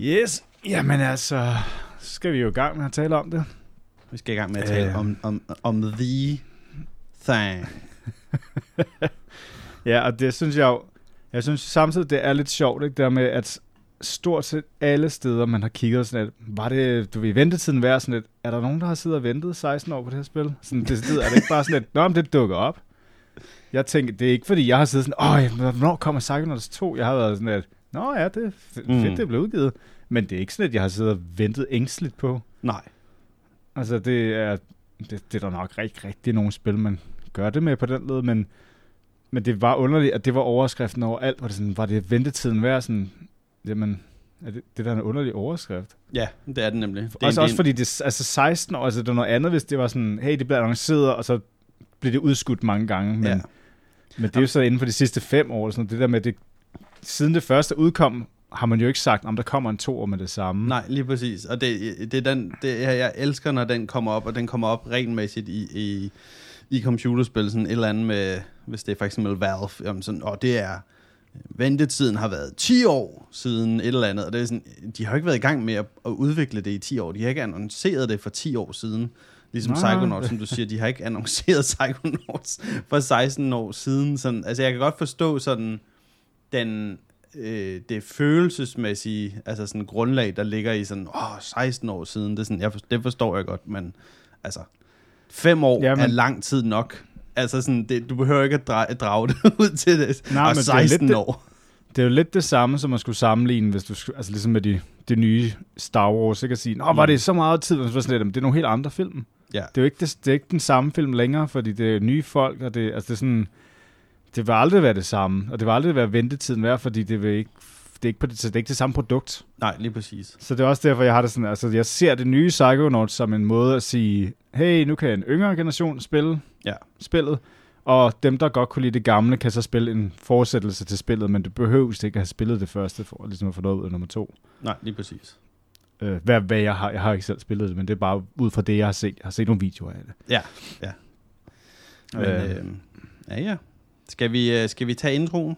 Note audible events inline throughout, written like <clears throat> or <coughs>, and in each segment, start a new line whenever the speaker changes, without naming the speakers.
Yes, jamen altså, så skal vi jo i gang med at tale om det.
Vi skal i gang med at tale
Øh.
om, om, om the thing. <laughs>
Ja, og det synes jeg jo, jeg synes samtidig, det er lidt sjovt, ikke, der med, at stort set alle steder, man har kigget sådan lidt, var det, du ved, ventetiden være sådan lidt, er der nogen, der har siddet og ventet 16 år på det her spil? Sådan, det, er det ikke bare sådan lidt, nå, men det dukker op. Jeg tænker, det er ikke fordi, jeg har siddet sådan, åh, hvornår kommer Psychonauts 2? Jeg har været sådan lidt, nå ja, det er f-
Mm.
fedt, det blevet udgivet. Men det er ikke sådan, at jeg har siddet og ventet ængstligt på.
Nej.
Altså, det er, det, det er der nok rigtig, rigtig nogle spil, man gør det med på den led, men, men det var underligt, at det var overskriften over alt. Var det, sådan, var det ventetiden værd? Sådan, jamen, er det, det der er en underlig overskrift.
Ja, det er det nemlig. Det er,
også,
er
også
en-
fordi, det, altså 16 år, altså det er noget andet, hvis det var sådan, hey, det bliver annonceret, og så bliver det udskudt mange gange. Men,
ja.
men det er jo så inden for de sidste fem år, sådan, det der med, det, siden det første udkom, har man jo ikke sagt, om der kommer en to med det samme.
Nej, lige præcis. Og det, det er den, det jeg elsker, når den kommer op, og den kommer op regelmæssigt i, i, i computerspil, sådan et eller andet med, hvis det er for eksempel Valve, jamen sådan, og det er, ventetiden har været 10 år siden et eller andet, og det er sådan, de har jo ikke været i gang med at, at udvikle det i 10 år, de har ikke annonceret det for 10 år siden, ligesom
Nej.
Psychonauts, som du siger, de har ikke annonceret <laughs> Psychonauts for 16 år siden, sådan, altså jeg kan godt forstå sådan, den, øh, det følelsesmæssige, altså sådan grundlag, der ligger i sådan, åh, 16 år siden, det, er sådan, jeg for, det forstår jeg godt, men altså, fem år
Ja,
ja,
men-
er lang tid nok. Altså sådan, det, du behøver ikke at drage, drage det <laughs> ud til det.
Nej,
og
men det er lidt
16
det-
år.
Det er jo lidt det samme, som at skulle sammenligne, hvis du altså ligesom med de, de nye Star Wars, ikke at sige, Nå, var det så meget tid, men så sådan lidt, "Jamen, det er nogle helt andre film.
Ja.
Det er jo ikke, det, det er ikke den samme film længere, fordi det er nye folk, og det, altså det er sådan, det vil aldrig være det samme, og det vil aldrig være ventetiden værd, fordi det vil ikke, det er ikke, på det, det er ikke det samme produkt.
Nej, lige præcis.
Så det er også derfor, jeg har det sådan, altså jeg ser det nye Psychonauts som en måde at sige, hey, nu kan en yngre generation spille
Ja.
spillet, og dem, der godt kunne lide det gamle, kan så spille en fortsættelse til spillet, men det behøves ikke at have spillet det første, for ligesom at få noget ud af nummer to.
Nej, lige præcis.
Øh, hvad, hvad jeg har, jeg har ikke selv spillet det, men det er bare ud fra det, jeg har set. Jeg har set nogle videoer af det.
Ja, ja. Men,
Øh.
øh, ja, ja. Skal vi, øh, skal vi tage introen?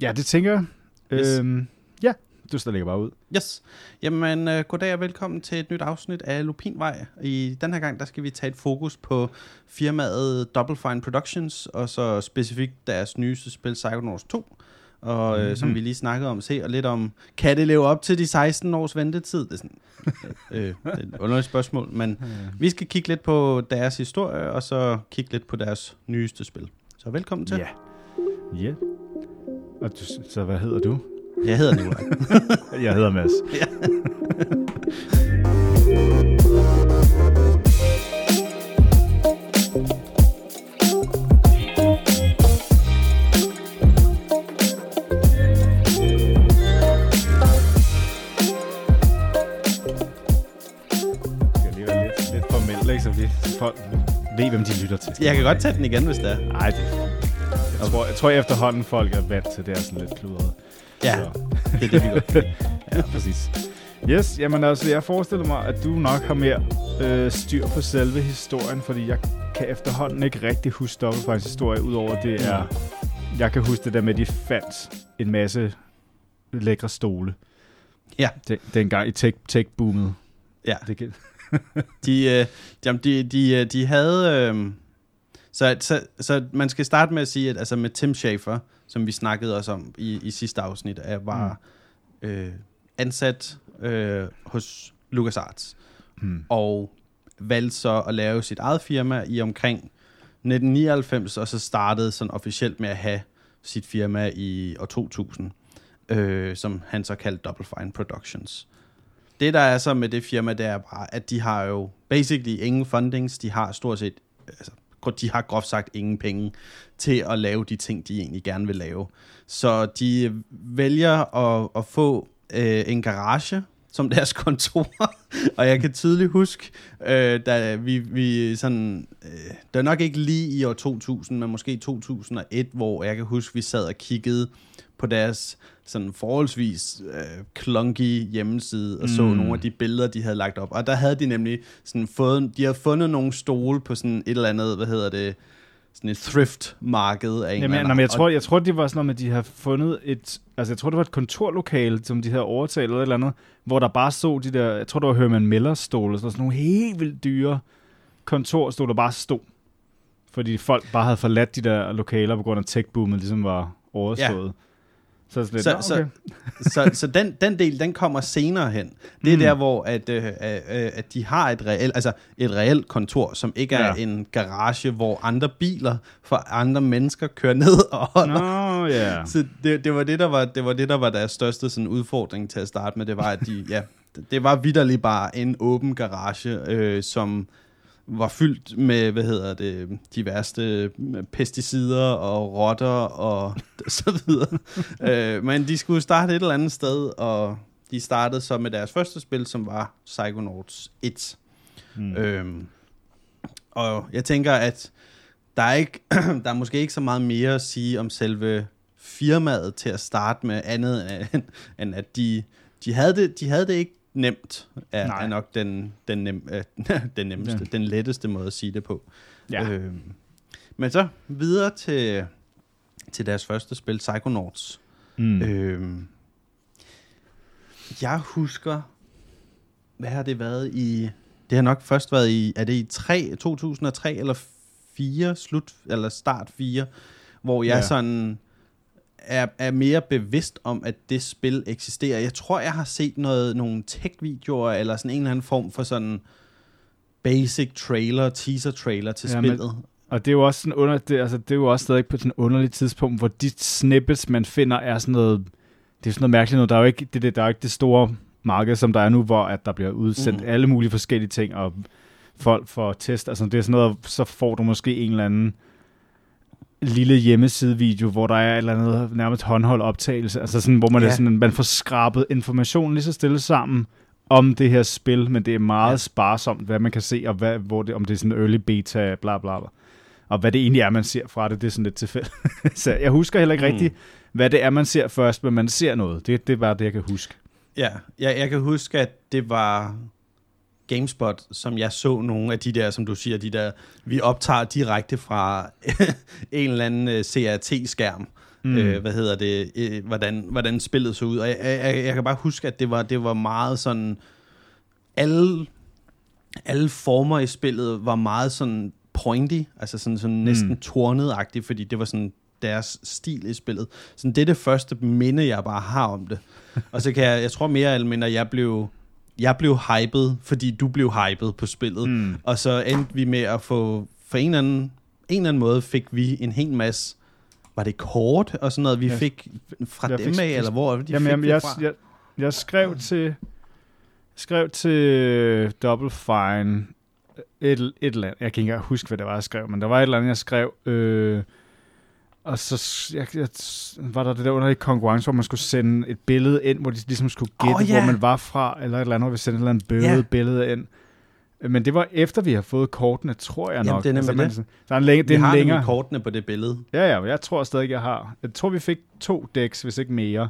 Ja, det tænker jeg.
Yes.
Øhm, ja, du lægger bare ud.
Yes. Jamen, øh, goddag og velkommen til et nyt afsnit af Lupinvej. I den her gang, der skal vi tage et fokus på firmaet Double Fine Productions, og så specifikt deres nyeste spil, Psychonauts 2. Og øh, som
Mhm.
vi lige snakkede om, se og lidt om, kan det leve op til de 16 års ventetid? Det er sådan øh, det er et underligt spørgsmål, men <laughs> vi skal kigge lidt på deres historie, og så kigge lidt på deres nyeste spil. Så velkommen til.
Ja. Ja. Og du, så hvad hedder du?
Jeg hedder Nikolaj. <laughs>
Jeg hedder Mads. Det skal lige være lidt, lidt formelt, ikke? Så vi folk ved, hvem de lytter til.
Jeg kan godt tage den igen, hvis det er.
Nej, det jeg tror, jeg tror efterhånden, folk er vant til det er sådan lidt kludret.
Ja,
Så.
det er det, vi gør. <laughs>
Ja, præcis. Yes, jamen altså, jeg forestiller mig, at du nok har mere øh, styr på selve historien, fordi jeg kan efterhånden ikke rigtig huske Double Fines historie, udover det er... Jeg kan huske det der med, at de fandt en masse lækre stole.
Ja.
Den, dengang i tech, tech-boomet.
Ja.
Det kan, <laughs>
De, øh, jamen, de, de, øh, de havde... Øh, så, så, så man skal starte med at sige, at altså med Tim Schafer, som vi snakkede også om i, i sidste afsnit, er, var mm. øh, ansat øh, hos LucasArts,
hmm.
og valgte så at lave sit eget firma i omkring 1999, og så startede sådan officielt med at have sit firma i år 2000, øh, som han så kaldte Double Fine Productions. Det der er så med det firma, det er bare, at de har jo basically ingen fundings, de har stort set, altså, de har groft sagt ingen penge til at lave de ting, de egentlig gerne vil lave. Så de vælger at, at få øh, en garage som <laughs> deres kontor, og jeg kan tydeligt huske, øh, da vi, vi sådan, øh, det var nok ikke lige i år 2000, men måske 2001, hvor jeg kan huske, vi sad og kiggede på deres sådan forholdsvis øh, clunky hjemmeside og så
Mm.
nogle af de billeder, de havde lagt op. Og der havde de nemlig sådan fået, de havde fundet nogle stole på sådan et eller andet, hvad hedder det, sådan et thrift-marked af en
Jamen, nej, men jeg tror, jeg tror, det var sådan noget med, at de har fundet et... Altså, jeg tror, det var et kontorlokale, som de havde overtaget eller et eller andet, hvor der bare stod de der... Jeg tror, det var Herman Miller stole, sådan nogle helt vildt dyre kontorstole, der bare stod. Fordi folk bare havde forladt de der lokaler på grund af tech-boomet, ligesom var overstået. Ja. Så, lidt,
Så-
så,
så-
okay. <laughs>
så, så den, den del, den kommer senere hen. Det er
Mm.
der, hvor at, øh, øh, øh, at de har et reelt, altså et reelt kontor, som ikke er
Ja.
en garage, hvor andre biler for andre mennesker kører ned <laughs> og holder.
Nå, ja.
Så det, det, var det, der var, det var det, der var deres største sådan, udfordring til at starte med. Det var, at de, ja, det- det var vidderligt bare en åben garage, øh, som var fyldt med, hvad hedder det, de værste pesticider og rotter og <laughs> så videre. øh, men de skulle starte et eller andet sted, og de startede så med deres første spil, som var Psychonauts 1.
Mm.
Øhm, og jeg tænker, at der er, ikke, <clears throat> der er måske ikke så meget mere at sige om selve firmaet til at starte med andet, end, end at de, de, havde det, de havde det ikke nemt, er,
Nej.
er nok den, den, nem, øh, <laughs> den nemmeste,
Ja.
den letteste måde at sige det på.
Ja.
Øhm, men så videre til, til deres første spil, Psychonauts.
Mm.
Øhm, jeg husker, hvad har det været i... Det har nok først været i, er det i 3, 2003 eller 4, slut, eller start 4, hvor jeg
ja.
sådan er, er mere bevidst om, at det spil eksisterer. Jeg tror, jeg har set noget, nogle tech-videoer, eller sådan en eller anden form for sådan basic trailer, teaser trailer til
Ja, men-
spillet.
Og det er jo også sådan under, det, altså, det er jo også stadig på sådan underligt tidspunkt, hvor de snippets, man finder, er sådan noget, det er sådan noget mærkeligt noget. Der er jo ikke det, det, der er ikke det store marked, som der er nu, hvor at der bliver udsendt mm. alle mulige forskellige ting, og folk får test. Altså det er sådan noget, så får du måske en eller anden lille hjemmesidevideo, hvor der er et eller andet nærmest håndholdt optagelse, altså sådan, hvor man, ja. Er sådan, man får skrabet informationen lige så stille sammen om det her spil, men det er meget
Ja.
sparsomt, hvad man kan se, og hvad, hvor det, om det er sådan early beta, bla bla bla. Og hvad det egentlig er, man ser fra det, det er sådan lidt tilfældigt. <laughs> så jeg husker heller ikke
Mm.
rigtigt, hvad det er, man ser først, men man ser noget. Det, det er bare det, jeg kan huske.
Ja, jeg, jeg kan huske, at det var GameSpot, som jeg så nogle af de der, som du siger, de der, vi optager direkte fra <laughs> en eller anden øh, CRT-skærm. Mm. Øh, hvad hedder det, øh, hvordan, hvordan spillet så ud. Og jeg, jeg, jeg kan bare huske, at det var, det var meget sådan, alle, alle former i spillet var meget sådan pointy, altså sådan, sådan næsten
Mm.
tornet-agtigt, fordi det var sådan deres stil i spillet. Så det er det første minde, jeg bare har om det. <laughs> Og så kan jeg, jeg tror mere eller mindre, jeg blev, jeg blev hyped, fordi du blev hyped på spillet.
Mm.
Og så endte vi med at få, for en eller anden, en eller anden måde fik vi en hel masse, var det kort og sådan noget, vi
Ja.
fik fra
Jeg
dem
fik-
af, eller hvor de
Jamen,
fik
jamen
det
jeg,
fra?
jeg, jeg skrev til skrev til Double Fine et, et eller andet. Jeg kan ikke huske, hvad det var, jeg skrev, men der var et eller andet, jeg skrev. Øh, og så jeg, jeg, var der det der underlige konkurrence, hvor man skulle sende et billede ind, hvor de ligesom skulle gætte, oh,
ja.
hvor man var fra, eller et eller andet, hvor vi sendte et eller andet billede,
Ja.
billede ind. Men det var efter, vi har fået kortene, tror jeg
Jamen,
nok.
det er nemlig
man,
det.
Der er en længe,
Vi
det er
har
en længere,
kortene på det billede.
Ja, ja, jeg tror stadig, jeg har. Jeg tror, vi fik to decks, hvis ikke mere.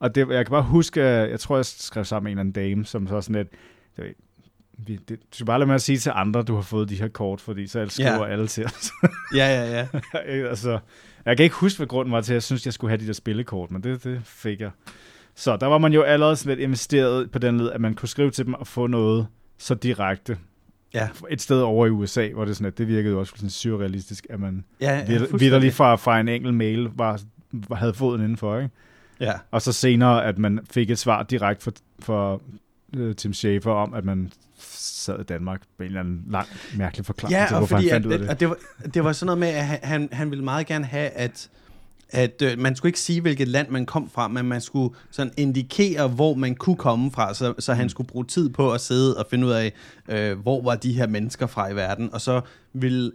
Og det, jeg kan bare huske, jeg tror, jeg skrev sammen med en eller anden dame, som så sådan lidt, vi, det, du skal bare lade med at sige til andre, du har fået de her kort, fordi så skriver
Ja.
alle til os. <laughs>
Ja, ja, ja. <laughs>
altså, jeg kan ikke huske, hvad grunden var til, at jeg synes, jeg skulle have de der spillekort, men det, det fik jeg. Så der var man jo allerede lidt investeret på den led, at man kunne skrive til dem og få noget så direkte.
Ja.
Et sted over i USA, hvor det sådan, at det virkede også sådan surrealistisk, at man
ja, ja
vidderligt fra, fra en enkelt mail var, havde foden indenfor, ikke?
Ja.
Og så senere, at man fik et svar direkte fra, fra uh, Tim Schafer om, at man sad i Danmark med en eller anden lang, mærkelig forklaring
Ja,
til, hvorfor
fordi,
han
at,
fandt ud af det.
og det, var, det var sådan noget med, at han- han, ville meget gerne have, at at øh, man skulle ikke sige, hvilket land man kom fra, men man skulle sådan indikere, hvor man kunne komme fra, så, så
Mm.
han skulle bruge tid på at sidde og finde ud af, øh, hvor var de her mennesker fra i verden, og så ville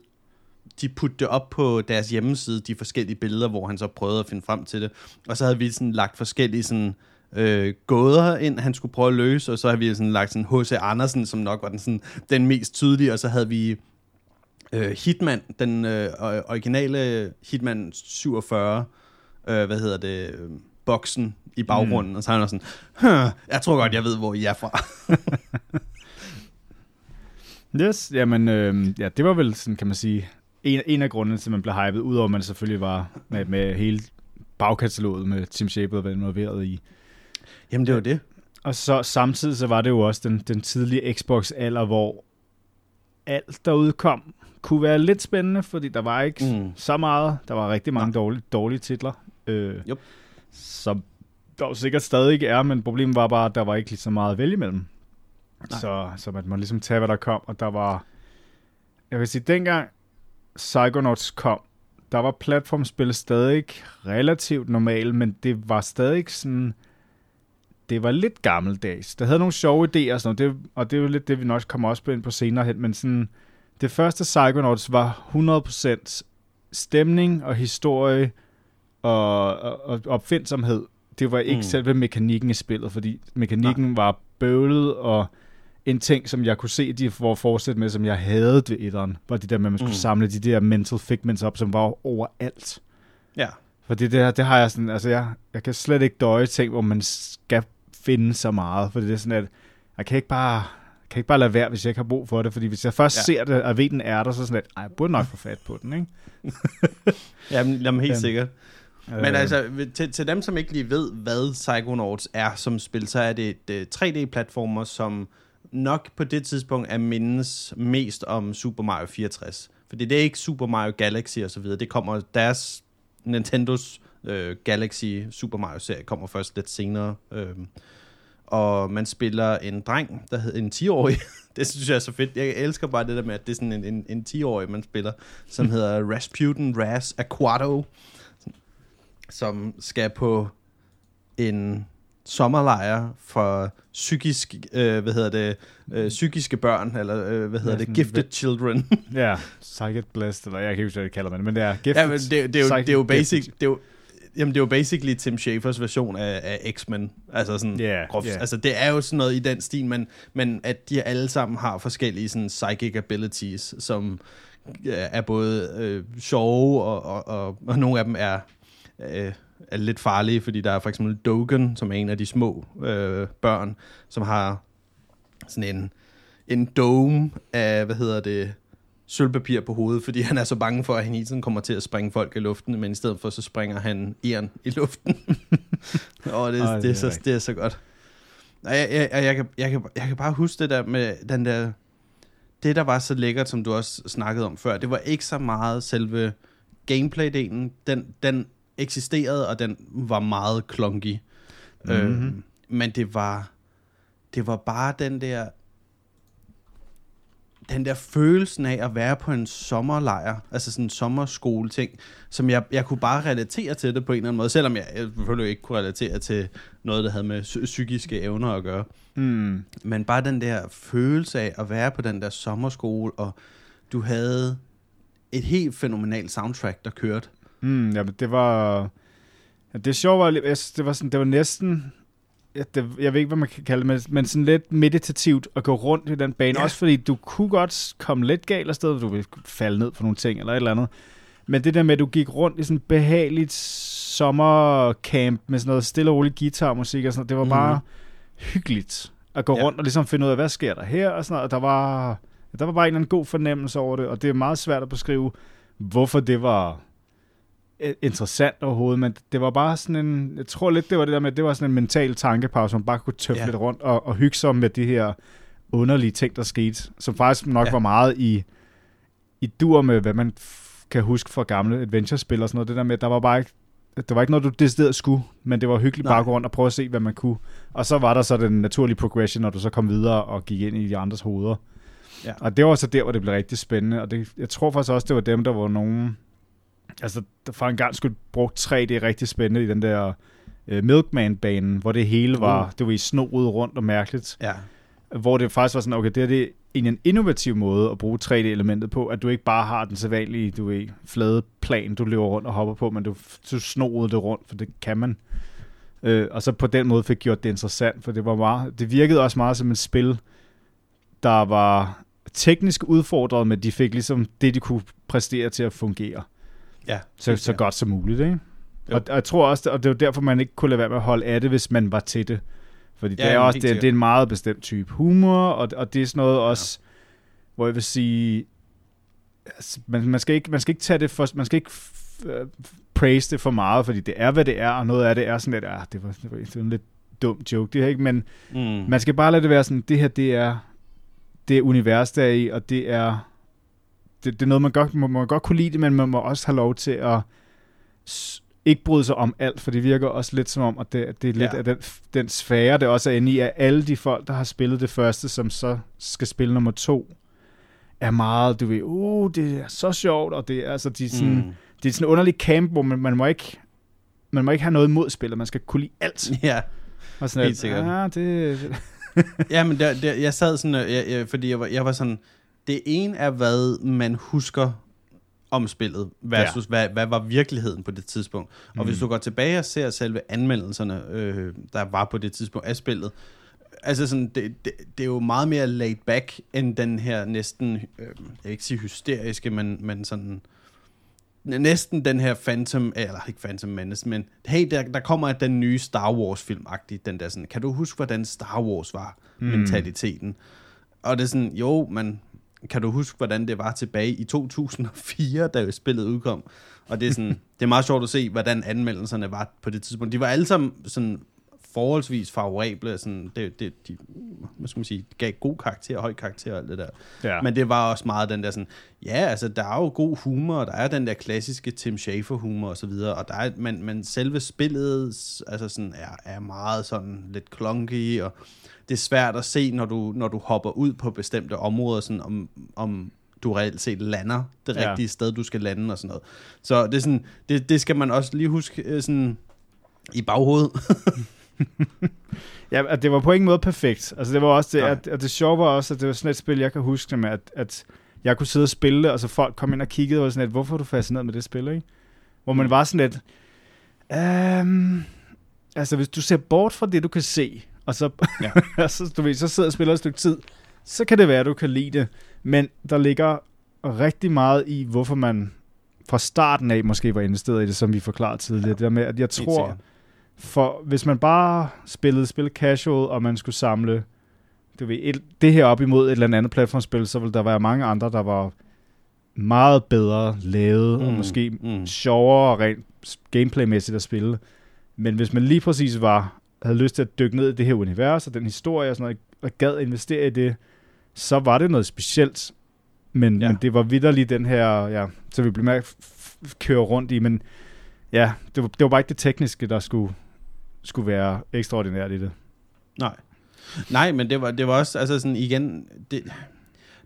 de putte det op på deres hjemmeside, de forskellige billeder, hvor han så prøvede at finde frem til det. Og så havde vi sådan lagt forskellige sådan, øh, gåder ind, han skulle prøve at løse, og så havde vi sådan lagt sådan H.C. Andersen, som nok var den, sådan, den mest tydelige, og så havde vi øh, Hitman, den øh, originale Hitman 47, øh, hvad hedder det, øh, boksen i baggrunden, mm. og så er han sådan, "Huh, jeg tror godt, jeg ved, hvor I er fra. <laughs>
Yes, jamen, øh, ja, det var vel sådan, kan man sige, en, en af grundene til, at man blev hypet, udover at man selvfølgelig var med, med hele bagkataloget med Tim Schafer var involveret i.
Jamen, det var det.
Og så samtidig så var det jo også den, den tidlige Xbox-alder, hvor alt, der udkom, kunne være lidt spændende, fordi der var ikke mm. så meget. Der var rigtig mange dårlige, dårlige titler. Øh,
yep.
Som der jo sikkert stadig ikke er, men problemet var bare, at der var ikke lige så meget at vælge imellem. Så, så man må ligesom tage, hvad der kom, og der var... Jeg vil sige, dengang Psychonauts kom, der var platformspil stadig relativt normalt, men det var stadig sådan... Det var lidt gammeldags. Der havde nogle sjove idéer og sådan noget, det, og det er jo lidt det, vi nok kommer også ind på senere hen, men sådan... Det første Psychonauts var 100% stemning og historie og, og, og opfindsomhed. Det var ikke mm. selve mekanikken i spillet, fordi mekanikken Nej. var bøvlet og en ting, som jeg kunne se, de får fortsætte med, som jeg havde ved etteren, var det der med, at man skulle mm. samle de der mental figments op, som var overalt.
Ja.
For det der, det har jeg sådan, altså jeg, jeg kan slet ikke døje ting, hvor man skal finde så meget, for det er sådan, at jeg kan ikke bare, kan ikke bare lade være, hvis jeg ikke har brug for det, fordi hvis jeg først ja. ser det, og ved, den er der, så sådan, at jeg burde nok få fat på den, ikke? <laughs>
jamen, jamen, helt sikkert. Men øh. altså, til, til dem, som ikke lige ved, hvad Psychonauts er som spil, så er det et 3D-platformer, som nok på det tidspunkt er mindes mest om Super Mario 64. Fordi det er ikke Super Mario Galaxy og så videre. Det kommer deres Nintendos øh, Galaxy Super Mario serie kommer først lidt senere. Øh, og man spiller en dreng, der hedder en 10-årig. <laughs> det synes jeg er så fedt. Jeg elsker bare det der med, at det er sådan en, en, en 10-årig, man spiller, som hedder Rasputin Ras Aquato, som skal på en sommerlejr for psykisk, øh, hvad hedder det, øh, psykiske børn, eller øh, hvad hedder ja, det, gifted children.
ja, psychic blessed, eller jeg kan ikke huske, hvad det kalder man, men det er gifted.
Ja, men det, det, er jo, det er jo basic, det er jo, Jamen, det er jo basically Tim Schafers version af, af X-Men. Altså sådan
yeah,
groft.
Yeah.
Altså, det er jo sådan noget i den stil, men, men at de alle sammen har forskellige sådan psychic abilities, som er både øh, sjove, og, og, og, og nogle af dem er øh, er lidt farlige, fordi der er for eksempel Dogen, som er en af de små øh, børn, som har sådan en, en dome af, hvad hedder det, sølvpapir på hovedet, fordi han er så bange for, at han hele tiden kommer til at springe folk i luften, men i stedet for, så springer han Ian i luften. <laughs> og det, Ej, det, det, er så, det er så godt. Og jeg, jeg, jeg, jeg, kan, jeg, kan, jeg kan bare huske det der med den der... Det, der var så lækkert, som du også snakkede om før, det var ikke så meget selve gameplay-delen. Den, den eksisterede, og den var meget clunky. Mm-hmm. Øh, men det var, det var bare den der den der følelsen af at være på en sommerlejr, altså sådan en sommerskole ting, som jeg, jeg kunne bare relatere til det på en eller anden måde, selvom jeg, jeg selvfølgelig ikke kunne relatere til noget, der havde med psykiske evner at gøre.
Mm.
Men bare den der følelse af at være på den der sommerskole, og du havde et helt fænomenalt soundtrack, der kørte.
Mm, ja, det var... Ja, det sjove var, det var, sådan, det var næsten... Det, jeg ved ikke, hvad man kan kalde det, men, sådan lidt meditativt at gå rundt i den bane. Ja. Også fordi du kunne godt komme lidt galt afsted, du ville falde ned på nogle ting eller et eller andet. Men det der med, at du gik rundt i sådan behageligt sommercamp med sådan noget stille og roligt guitarmusik og sådan noget, det var mm. bare hyggeligt at gå ja. rundt og ligesom finde ud af, hvad sker der her og sådan noget. Og der var, der var bare en eller anden god fornemmelse over det, og det er meget svært at beskrive, hvorfor det var interessant overhovedet, men det var bare sådan en, jeg tror lidt, det var det der med, det var sådan en mental tankepause, som bare kunne tøffe ja. lidt rundt og, og hygge sig med de her underlige ting, der skete, som faktisk nok ja. var meget i, i dur med, hvad man kan huske fra gamle adventure-spil og sådan noget, det der med, der var bare ikke, det var ikke noget, du decideret skulle, men det var hyggeligt Nej. bare at gå rundt og prøve at se, hvad man kunne. Og så var der så den naturlige progression, når du så kom videre og gik ind i de andres hoveder. Ja. Og det var så der, hvor det blev rigtig spændende, og det, jeg tror faktisk også, det var dem, der var nogen, altså for en gang skulle brugt 3D rigtig spændende i den der uh, Milkman-banen, hvor det hele var, uh. det var i snoet rundt og mærkeligt.
Ja.
Hvor det faktisk var sådan, okay, det er det en innovativ måde at bruge 3D-elementet på, at du ikke bare har den sædvanlige, du ved, flade plan, du løber rundt og hopper på, men du, du snoede det rundt, for det kan man. Uh, og så på den måde fik gjort det interessant, for det var meget, det virkede også meget som et spil, der var teknisk udfordret, men de fik ligesom det, de kunne præstere til at fungere.
Ja,
så, så godt som muligt, ikke? Og, og jeg tror også, og det er derfor, man ikke kunne lade være med at holde af det, hvis man var til det. Fordi ja, det er også det, det er en meget bestemt type humor, og, og det er sådan noget også, ja. hvor jeg vil sige, altså, man, man, skal ikke, man skal ikke tage det for, man skal ikke praise det for meget, fordi det er, hvad det er, og noget af det er sådan lidt, ah, det var, det var, det var en lidt dum joke, det her, ikke? Men
Mm.
man skal bare lade det være sådan, det her, det er det univers, der er i, og det er, det, det er noget, man godt, må, man godt kunne lide det, men man må også have lov til at ikke bryde sig om alt, for det virker også lidt som om, at det, at det er lidt
Ja.
af den, den sfære, det også er inde i, at alle de folk, der har spillet det første, som så skal spille nummer to, er meget, du ved, uh, det er så sjovt, og det er, altså, de er sådan, mm. Det er sådan en underlig camp, hvor man, man må ikke man må ikke have noget imod spillet, man skal kunne lide alt. <laughs>
Ja.
Og sådan,
Helt
at,
sikkert.
Ja, det, <laughs>
ja, men der, der, jeg sad sådan, øh, jeg, jeg, fordi jeg var, jeg var sådan, det ene er, hvad man husker om spillet, versus ja. hvad, hvad var virkeligheden på det tidspunkt. Og mm. hvis du går tilbage og ser selve anmeldelserne, øh, der var på det tidspunkt af spillet, altså sådan, det, det, det er jo meget mere laid back, end den her næsten, øh, jeg vil ikke sige hysteriske, men, men sådan, næsten den her Phantom, eller ikke Phantom Menace, men hey, der, der kommer den nye Star Wars film den der sådan, kan du huske, hvordan Star Wars var, mm. mentaliteten? Og det er sådan, jo, men kan du huske, hvordan det var tilbage i 2004, da spillet udkom? Og det er sådan, det er meget sjovt at se, hvordan anmeldelserne var på det tidspunkt. De var alle sammen sådan forholdsvis favorable, sådan, det, det, de, hvad skal man sige, gav god karakter, høj karakter og alt det der.
ja.
Men det var også meget den der sådan, ja, altså der er jo god humor, og der er den der klassiske Tim Schafer humor og så videre, og der er, men, men selve spillet altså sådan, er, er meget sådan lidt clunky, og det er svært at se, når du, når du hopper ud på bestemte områder, sådan om, om du reelt set lander det
Ja.
rigtige sted, du skal lande og sådan noget. Så det, er sådan, det, det skal man også lige huske øh, sådan, i baghovedet. <laughs> <laughs>
Ja, at det var på ingen måde perfekt. Altså det var også det,
Nej.
at, at det sjove var også, at det var sådan et spil, jeg kan huske med, at, at jeg kunne sidde og spille det, og så folk kom ind og kiggede og var sådan lidt, hvorfor er du fascineret med det spil, ikke? Hvor man var sådan lidt, øhm, altså hvis du ser bort fra det, du kan se, og så,
Ja. <laughs>
ja. så, du ved, så sidder og spiller et stykke tid, så kan det være, at du kan lide det. Men der ligger rigtig meget i, hvorfor man fra starten af måske var investeret i det, som vi forklarede tidligere. Det der med, at jeg tror. For hvis man bare spillede spil casual, og man skulle samle du ved, et, det her op imod et eller andet platformspil, så ville der være mange andre, der var meget bedre lavet, mm. og måske
mm.
sjovere rent gameplaymæssigt at spille. Men hvis man lige præcis var, havde lyst til at dykke ned i det her univers, og den historie og sådan noget, og gad investere i det, så var det noget specielt. Men,
Ja.
men det var vidderligt den her, ja, så vi blev med at køre rundt i, men ja, det var, det var bare ikke det tekniske, der skulle, skulle være ekstraordinært i det.
Nej. Nej, men det var, det var også, altså sådan igen, det,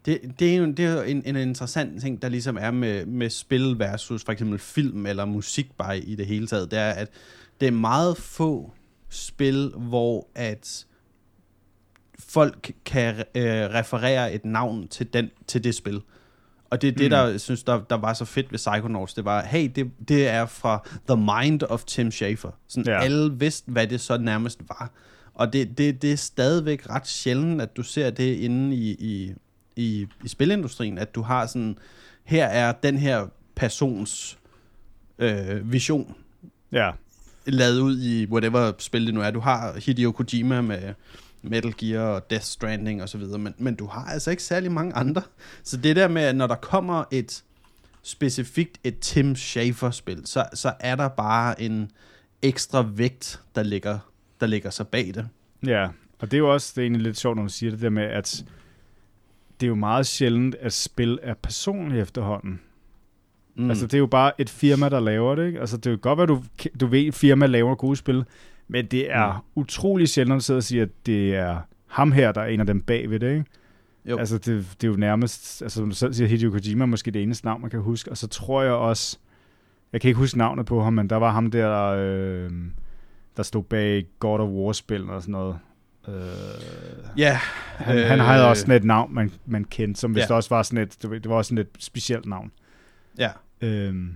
det, det er jo, det er jo en, en interessant ting, der ligesom er med, med spil versus for eksempel film eller musik bare i det hele taget. Det er, at det er meget få spil, hvor at folk kan øh, referere et navn til, den, til det spil. Og det er det,
Mm.
der synes, der, der var så fedt ved Psychonauts. Det var, hey, det, det er fra The Mind of Tim Schafer. Sådan,
ja.
Alle vidste, hvad det så nærmest var. Og det, det, det er stadigvæk ret sjældent, at du ser det inde i, i, i, i spilindustrien, at du har sådan, her er den her persons øh, vision
Ja,
lavet ud i whatever spil det nu er. Du har Hideo Kojima med Metal Gear og Death Stranding og så videre, men, men du har altså ikke særlig mange andre. Så det der med, at når der kommer et specifikt et Tim Schafer-spil, så, så er der bare en ekstra vægt, der ligger, der ligger sig bag det.
ja. Og det er jo også det er egentlig lidt sjovt, når du siger det der med, at det er jo meget sjældent, at spil er personlige efterhånden. Mm. Altså, det er jo bare et firma, der laver det, ikke? Altså, det er jo godt være, du, du ved, at firma laver gode spil, men det er mm. utrolig sjældent at sidde og sige, at det er ham her, der er en af dem bag ved det, ikke?
Jo.
Altså, det, det er jo nærmest, altså, som du selv siger, Hideo Kojima er måske det eneste navn, man kan huske, og så tror jeg også, jeg kan ikke huske navnet på ham, men der var ham der, øh, der stod bag God of War-spil og sådan noget. Øh,
Ja,
han, øh, han havde
Øh.
også sådan et navn, man, man kendte, som hvis
Ja.
også var sådan et, det var også sådan et specielt navn.
ja.
Øhm,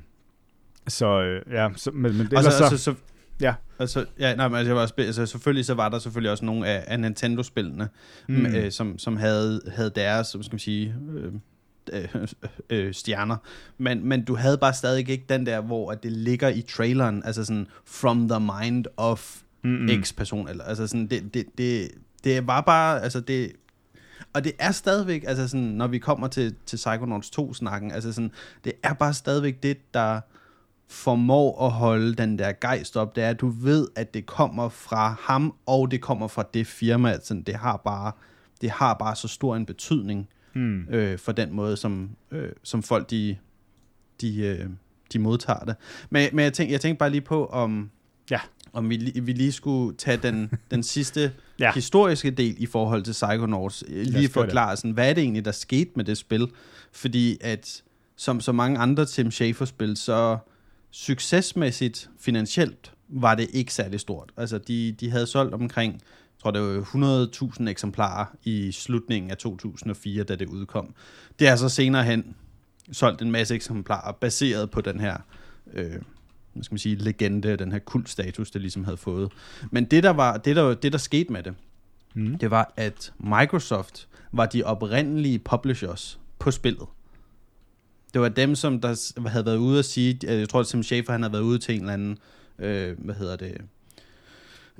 så øh, ja, så, men, men
Og
ellers
så,
så,
altså, så,
ja.
Altså, ja, nej, men altså, jeg var også, altså, selvfølgelig så var der selvfølgelig også nogle af, af Nintendo-spillene, mm.
Mm.
øh, som, som havde, havde deres, hvad skal man sige, øh, øh, øh, stjerner. Men, men du havde bare stadig ikke den der, hvor at det ligger i traileren, altså sådan, from the mind of
mm,
mm. X person, eller altså sådan, det, det, det, det var bare, altså det, og det er stadigvæk, altså sådan, når vi kommer til, til Psychonauts 2-snakken, altså sådan, det er bare stadigvæk det, der formår at holde den der gejst op, det er, at du ved, at det kommer fra ham, og det kommer fra det firma, altså det har bare, det har bare så stor en betydning
Hmm.
øh, for den måde, som, øh, som folk de, de, øh, de modtager det. Men, men jeg, tænkte, jeg tænkte bare lige på, om,
Ja.
om vi, vi lige skulle tage den, den sidste <laughs>
Ja.
historiske del i forhold til Psychonauts. Lige forklare, sådan, hvad er det egentlig, der skete med det spil? Fordi at, som så mange andre Tim Schafer-spil, så succesmæssigt, finansielt, var det ikke særlig stort. Altså, de, de havde solgt omkring, tror det var 100.000 eksemplarer i slutningen af 2004, da det udkom. Det er så senere hen solgt en masse eksemplarer, baseret på den her, øh, hvad skal man sige, legende, den her kultstatus, det ligesom havde fået. Men det, der var, det, der, det, der skete med det,
Mm.
det var, at Microsoft var de oprindelige publishers på spillet. Det var dem, som der havde været ude at sige, jeg tror, at Tim Schafer han havde været ude til en eller anden, øh, hvad hedder det,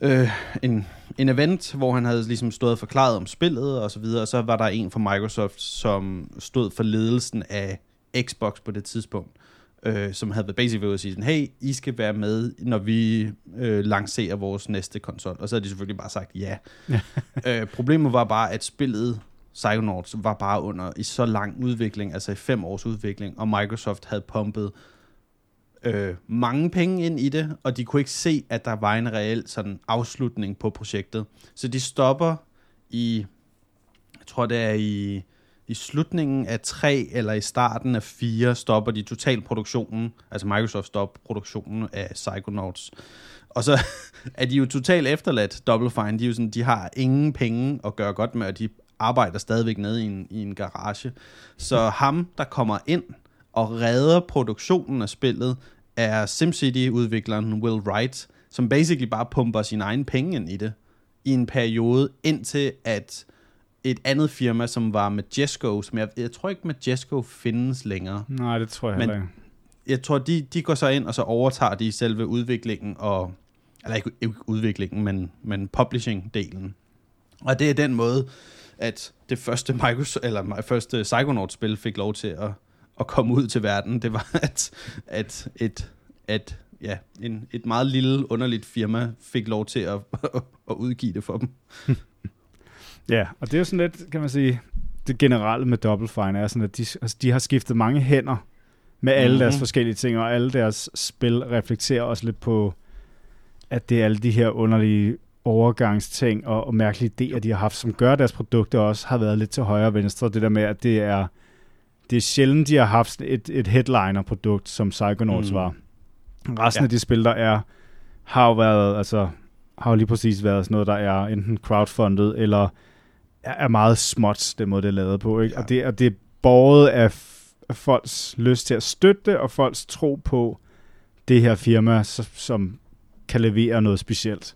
øh, en, en event, hvor han havde ligesom stået og forklaret om spillet og så videre, og så var der en fra Microsoft, som stod for ledelsen af Xbox på det tidspunkt, øh, som havde været basically ved at sige, hey, I skal være med, når vi øh, lancerer vores næste konsol. Og så havde de selvfølgelig bare sagt ja. <laughs> øh, problemet var bare, at spillet Psychonauts var bare under i så lang udvikling, altså i fem års udvikling, og Microsoft havde pumpet øh, mange penge ind i det, og de kunne ikke se, at der var en reel sådan afslutning på projektet. Så de stopper i, jeg tror det er i, i slutningen af 3 eller i starten af 4, stopper de total produktionen, altså Microsoft stopper produktionen af Psychonauts. Og så <laughs> er de jo totalt efterladt, Double Fine, de, er jo sådan, de har ingen penge at gøre godt med, og de arbejder stadigvæk nede i en, i en garage. Så ham, der kommer ind og redder produktionen af spillet, er SimCity-udvikleren Will Wright, som basically bare pumper sin egen penge ind i det, i en periode, indtil at et andet firma, som var Majesco, som jeg, jeg tror ikke Majesco findes længere.
Nej, det tror jeg
Men-
heller ikke.
Jeg tror, de, de går så ind, og så overtager de selve udviklingen, og, eller ikke udviklingen, men, men publishing-delen. Og det er den måde, at det første, Microsoft, eller første Psychonauts-spil fik lov til at, at komme ud til verden. Det var, at, at, et, at ja, en, et meget lille, underligt firma fik lov til at, <laughs> at udgive det for dem. <laughs>
Ja, og det er jo sådan lidt, kan man sige, det generelle med Double Fine er sådan, at de, altså, de har skiftet mange hænder med alle mm-hmm. deres forskellige ting, og alle deres spil reflekterer også lidt på, at det er alle de her underlige overgangsting og, og mærkelige idéer, de har haft, som gør, at deres produkter også har været lidt til højre og venstre. Det der med, at det er, det er sjældent, de har haft et, et headliner-produkt, som Psychonauts
Mm.
var. Resten ja. Af de spil, der er, har jo været, altså, har jo lige præcis været sådan noget, der er enten crowdfundet, eller er, meget småt, den måde, det er lavet på. Ikke?
Ja.
Og, det, og det er båret af, af folks lyst til at støtte og folks tro på det her firma, som kan levere noget specielt.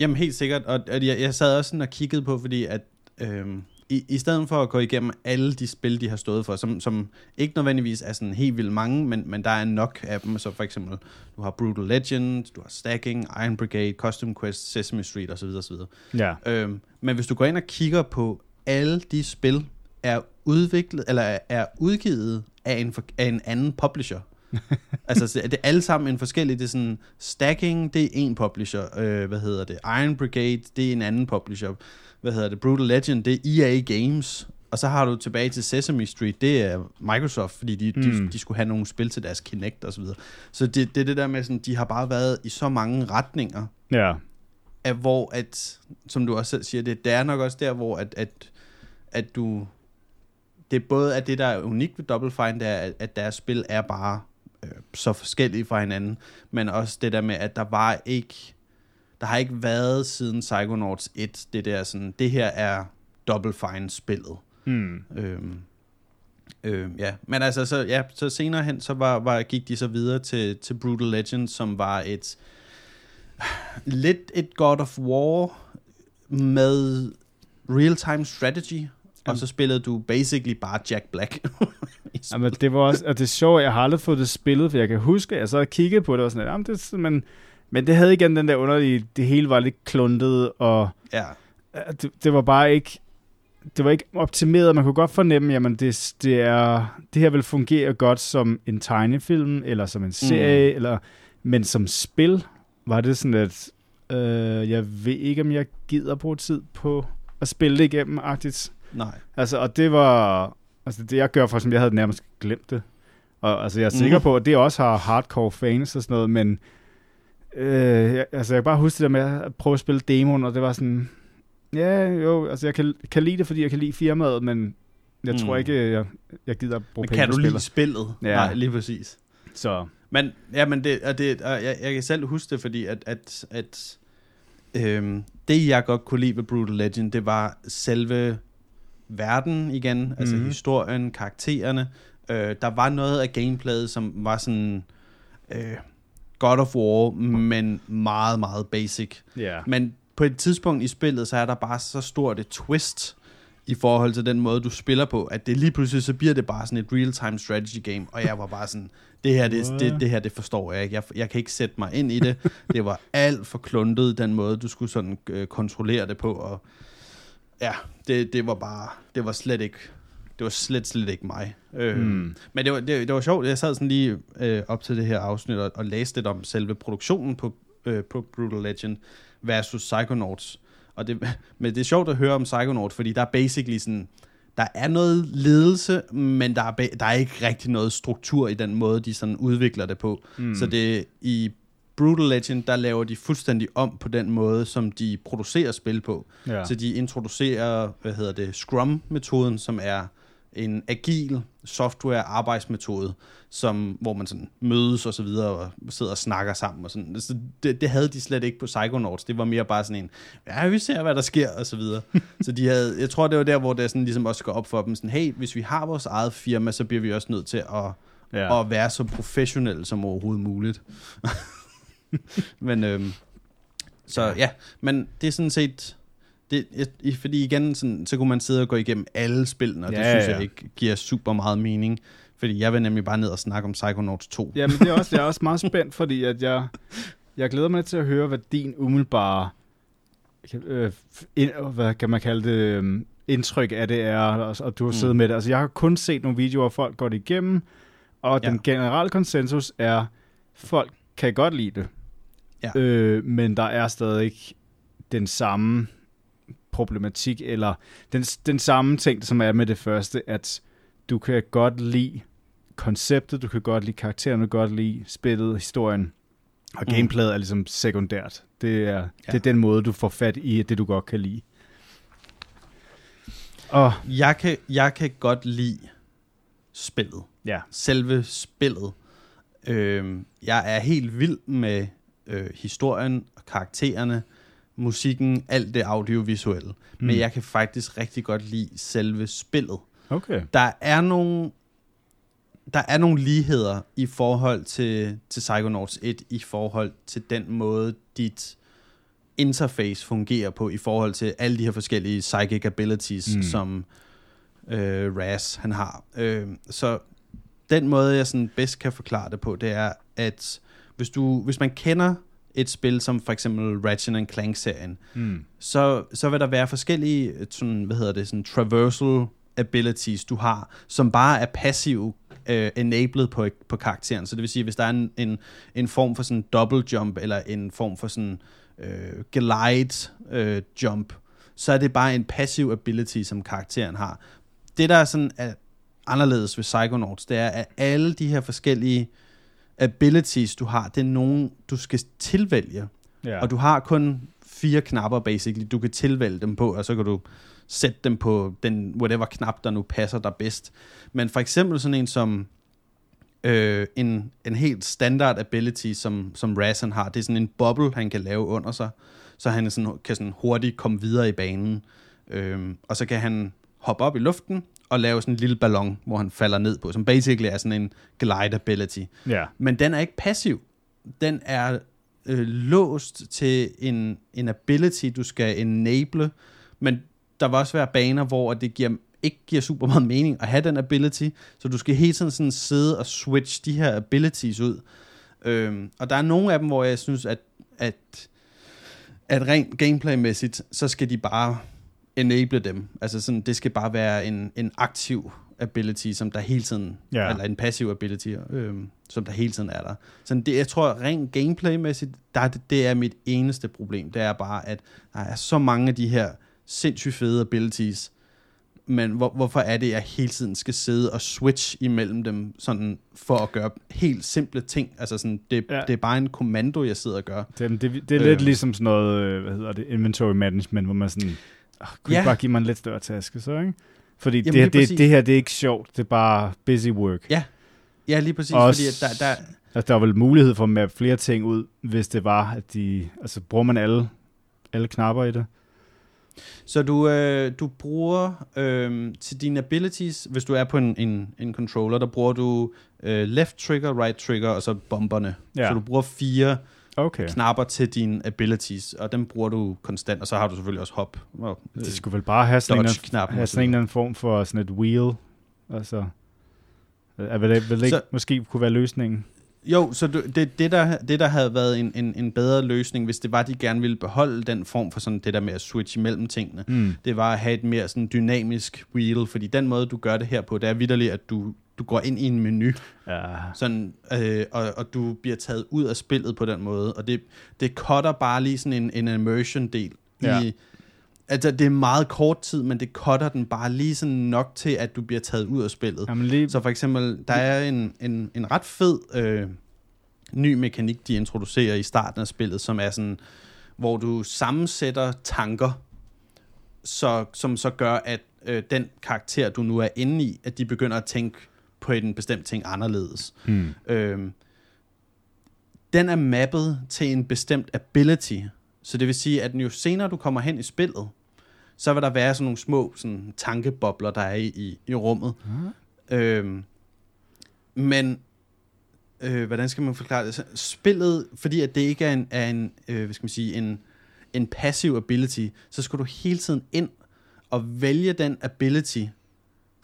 Jamen helt sikkert, og, og jeg, jeg sad også sådan og kiggede på, fordi at øhm, i, i stedet for at gå igennem alle de spil, de har stået for, som, som ikke nødvendigvis er sådan helt vildt mange, men, men der er nok af dem, så for eksempel, du har Brutal Legend, du har Stacking, Iron Brigade, Custom Quest, Sesame Street osv. osv.
Ja.
Øhm, men hvis du går ind og kigger på alle de spil, er udviklet, eller er- udgivet af en, af en anden publisher. <laughs> altså, så er det alle sammen en forskellig, det er sådan, Stacking, det er en publisher, øh, hvad hedder det, Iron Brigade, det er en anden publisher, hvad hedder det, Brutal Legend, det er EA Games, og så har du tilbage til Sesame Street, det er Microsoft, fordi de, mm. de,
Mm.
de skulle have nogle spil til deres Kinect og så videre. Så det, det er det der med, sådan, de har bare været i så mange retninger,
Ja.
at hvor at, som du også selv siger, det, det er nok også der, hvor at, at, at du, det er både at det, der er unikt ved Double Fine, det er, at, at deres spil er bare øh, så forskellige fra hinanden, men også det der med, at der var ikke, der har ikke været siden Psychonauts 1, det der sådan, det her er Double Fine spillet.
Hmm.
Øhm, øhm, ja, men altså så, ja, så senere hen, så var, var, gik de så videre til, til Brutal Legend, som var et lidt et God of War med real-time strategy, og så spillede du basically bare Jack Black. <laughs>
Jamen, det var også, og det er sjovt, jeg har aldrig fået det spillet, for jeg kan huske, at jeg så kiggede på det og sådan, jamen, det, men, men det havde igen den der underlige, det hele var lidt kluntet, og
ja.
øh, det, det var bare ikke, det var ikke optimeret. Man kunne godt fornemme, jamen det, det, er, det her vil fungere godt som en tegnefilm, eller som en serie, mm. eller, men som spil var det sådan, at øh, jeg ved ikke, om jeg gider bruge tid på at spille det igennem, agtigt.
Nej.
Altså, og det var, altså det jeg gør for, som jeg havde nærmest glemt det. Og altså, jeg er sikker mm. på, at det også har hardcore fans og sådan noget, men øh, jeg, altså, jeg kan bare huske det der med at prøve at spille demoen, og det var sådan, ja, jo, altså jeg kan, kan lide det, fordi jeg kan lide firmaet, men jeg mm. tror ikke, jeg, jeg gider bruge
Men
penge
kan
på
du lide
spillet.
spillet?
Ja.
Nej, lige præcis.
Så,
Men, ja, men det, og det, og jeg, jeg kan selv huske det, fordi at, at, at øhm, det, jeg godt kunne lide ved Brutal Legend, det var selve verden igen, mm-hmm. altså
Mhm.
historien, karaktererne. Øh, der var noget af gameplayet, som var sådan øh, God of War, men meget, meget basic.
ja.
Men på et tidspunkt i spillet, så er der bare så stort et twist i forhold til den måde, du spiller på, at det lige pludselig, så bliver det bare sådan et real-time strategy game, og jeg var bare sådan, det her, det, det, det her, det forstår jeg ikke. Jeg, jeg kan ikke sætte mig ind i det. Det var alt for kluntet, den måde, du skulle sådan øh, kontrollere det på, og ja, det, det var bare, det var slet ikke, det var slet, slet ikke mig. Øh,
Mm.
Men det var, det, det var sjovt, jeg sad sådan lige øh, op til det her afsnit og, og læste lidt om selve produktionen på, øh, på Brutal Legend versus Psychonauts. Og det, <laughs> men det er sjovt at høre om Psychonauts, fordi der er basically sådan, der er noget ledelse, men der er, der er ikke rigtig noget struktur i den måde, de sådan udvikler det på. Mm. Så det i Brutal Legend, der laver de fuldstændig om på den måde, som de producerer spil på.
Ja.
Så de introducerer, hvad hedder det, Scrum-metoden, som er en agil software-arbejdsmetode, som, hvor man sådan mødes og så videre, og sidder og snakker sammen og sådan. Så det, det havde de slet ikke på Psychonauts. Det var mere bare sådan en, ja, vi ser, hvad der sker, og så videre. <laughs> så de havde, jeg tror, det var der, hvor det sådan ligesom også går op for dem, sådan, hey, hvis vi har vores eget firma, så bliver vi også nødt til at,
Ja.
ja. at være så professionelle som overhovedet muligt. <laughs> <laughs> men, øhm, så ja. ja, men det er sådan set, det, jeg- fordi igen, sådan, så kunne man sidde og gå igennem alle spillene, og det
Ja,
synes
ja.
jeg ikke giver super meget mening. Fordi jeg vil nemlig bare ned og snakke om Psychonauts 2.
Jamen, det er også, jeg er også meget spændt, fordi at jeg, jeg glæder mig lidt til at høre, hvad din umiddelbare, øh, ind, hvad kan man kalde det, øh, indtryk af det er, og, og du har
Mm.
siddet med det. Altså, jeg har kun set nogle videoer, hvor folk går det igennem, og
Ja.
den generelle konsensus er, folk kan godt lide det.
Ja.
Øh, men der er stadig ikke den samme problematik, eller den, den samme ting, som er med det første, at du kan godt lide konceptet, du kan godt lide karakteren, du kan godt lide spillet, historien, og
Mm.
gameplayet er ligesom sekundært. Det er, ja. det er den måde, du får fat i det, du godt kan lide. Og
Jeg, kan, jeg kan godt lide spillet.
ja,
Selve spillet. Øhm, jeg er helt vild med øh, historien og karaktererne, musikken, alt det audiovisuelle. Mm. Men jeg kan faktisk rigtig godt lide selve spillet.
okay.
Der er nogle der er nogle ligheder i forhold til, til Psychonauts 1, i forhold til den måde, dit interface fungerer på, i forhold til alle de her forskellige psychic abilities,
mm.
som øh, Raz han har. Øh, så den måde, jeg sådan bedst kan forklare det på, det er, at hvis, du, hvis man kender et spil som for eksempel Ratchet Clank-serien,
Mm.
så, så vil der være forskellige sådan, hvad hedder det, sådan traversal abilities, du har, som bare er passive øh, enabled på, på karakteren. Så det vil sige, hvis der er en, en, en form for sådan double jump, eller en form for sådan øh, glide øh, jump, så er det bare en passive ability, som karakteren har. Det, der er sådan er anderledes ved Psychonauts, det er, at alle de her forskellige abilities, du har, det er nogen, du skal tilvælge.
Ja.
Og du har kun fire knapper, basically. Du kan tilvælge dem på, og så kan du sætte dem på den whatever knap, der nu passer dig bedst. Men for eksempel sådan en som øh, en, en helt standard ability, som, som Razan har, det er sådan en bubble, han kan lave under sig, så han sådan, kan sådan hurtigt komme videre i banen. Øhm, og så kan han hoppe op i luften og lave sådan en lille ballon, hvor han falder ned på, som basically er sådan en glide ability.
ja.
Men den er ikke passiv. Den er øh, låst til en, en ability, du skal enable. Men der vil også være baner, hvor det giver, ikke giver super meget mening at have den ability. Så du skal hele tiden sådan sidde og switch de her abilities ud. Øhm, og der er nogle af dem, hvor jeg synes, at, at, at rent gameplaymæssigt, så skal de bare enable dem. Altså sådan, det skal bare være en, en aktiv ability, som der hele tiden,
Ja.
eller en passiv ability, øh, som der hele tiden er der. Så det, jeg tror, rent gameplaymæssigt, der, er det, er mit eneste problem. Det er bare, at der er så mange af de her sindssygt fede abilities, men hvor, hvorfor er det, at jeg hele tiden skal sidde og switch imellem dem, sådan for at gøre helt simple ting? Altså sådan, det,
Ja.
ja. det er bare en kommando, jeg sidder og gør.
Det, det, det er lidt
Øh.
ligesom sådan noget, øh, hvad hedder det, inventory management, hvor man sådan, oh, kunne ja.
Ja.
bare give mig en lidt større taske, så ikke? Fordi
Jamen,
det, det, det her, det er ikke sjovt, det er bare busy work.
Ja, Ja, lige præcis,
Også-
fordi at der, der,
Altså, der er vel mulighed for at mappe flere ting ud, hvis det var, at de... Altså, bruger man alle, alle knapper i det?
Så du, øh, du bruger øh, til dine abilities, hvis du er på en, en, en controller, der bruger du øh, left trigger, right trigger og så bomberne.
Ja.
Så du bruger fire
Okay.
knapper til dine abilities, og dem bruger du konstant, og så har du selvfølgelig også hop. Og, øh,
De skulle vel bare have sådan, en, have sådan en eller anden form for sådan et wheel. Altså, er vel, vel ikke
Så-
måske kunne være løsningen?
Jo, så det, det, der, det der havde været en, en, en bedre løsning, hvis det var, at de gerne ville beholde den form for sådan det der med at switch imellem tingene,
Mm.
det var at have et mere sådan dynamisk wheel, fordi den måde, du gør det her på, det er vidderligt, at du, du går ind i en menu,
Ja.
sådan, øh, og, og du bliver taget ud af spillet på den måde, og det, det cutter bare lige sådan en, en immersion-del.
Ja.
I, altså, det er meget kort tid, men det cutter den bare lige sådan nok til, at du bliver taget ud af spillet.
Jamen lige,
Så for eksempel, der er en, en, en ret fed øh, ny mekanik, de introducerer i starten af spillet, som er sådan, hvor du sammensætter tanker, så, som så gør, at øh, den karakter, du nu er inde i, at de begynder at tænke på en bestemt ting anderledes.
hmm.
Øh, den er mappet til en bestemt ability, så det vil sige, at jo senere du kommer hen i spillet, så vil der være sådan nogle små sådan, tankebobler, der er i, i, i rummet. Øhm, men øh, hvordan skal man forklare det? Spillet, fordi at det ikke er en, er en øh, hvad skal man sige, en, en passiv ability, så skal du hele tiden ind og vælge den ability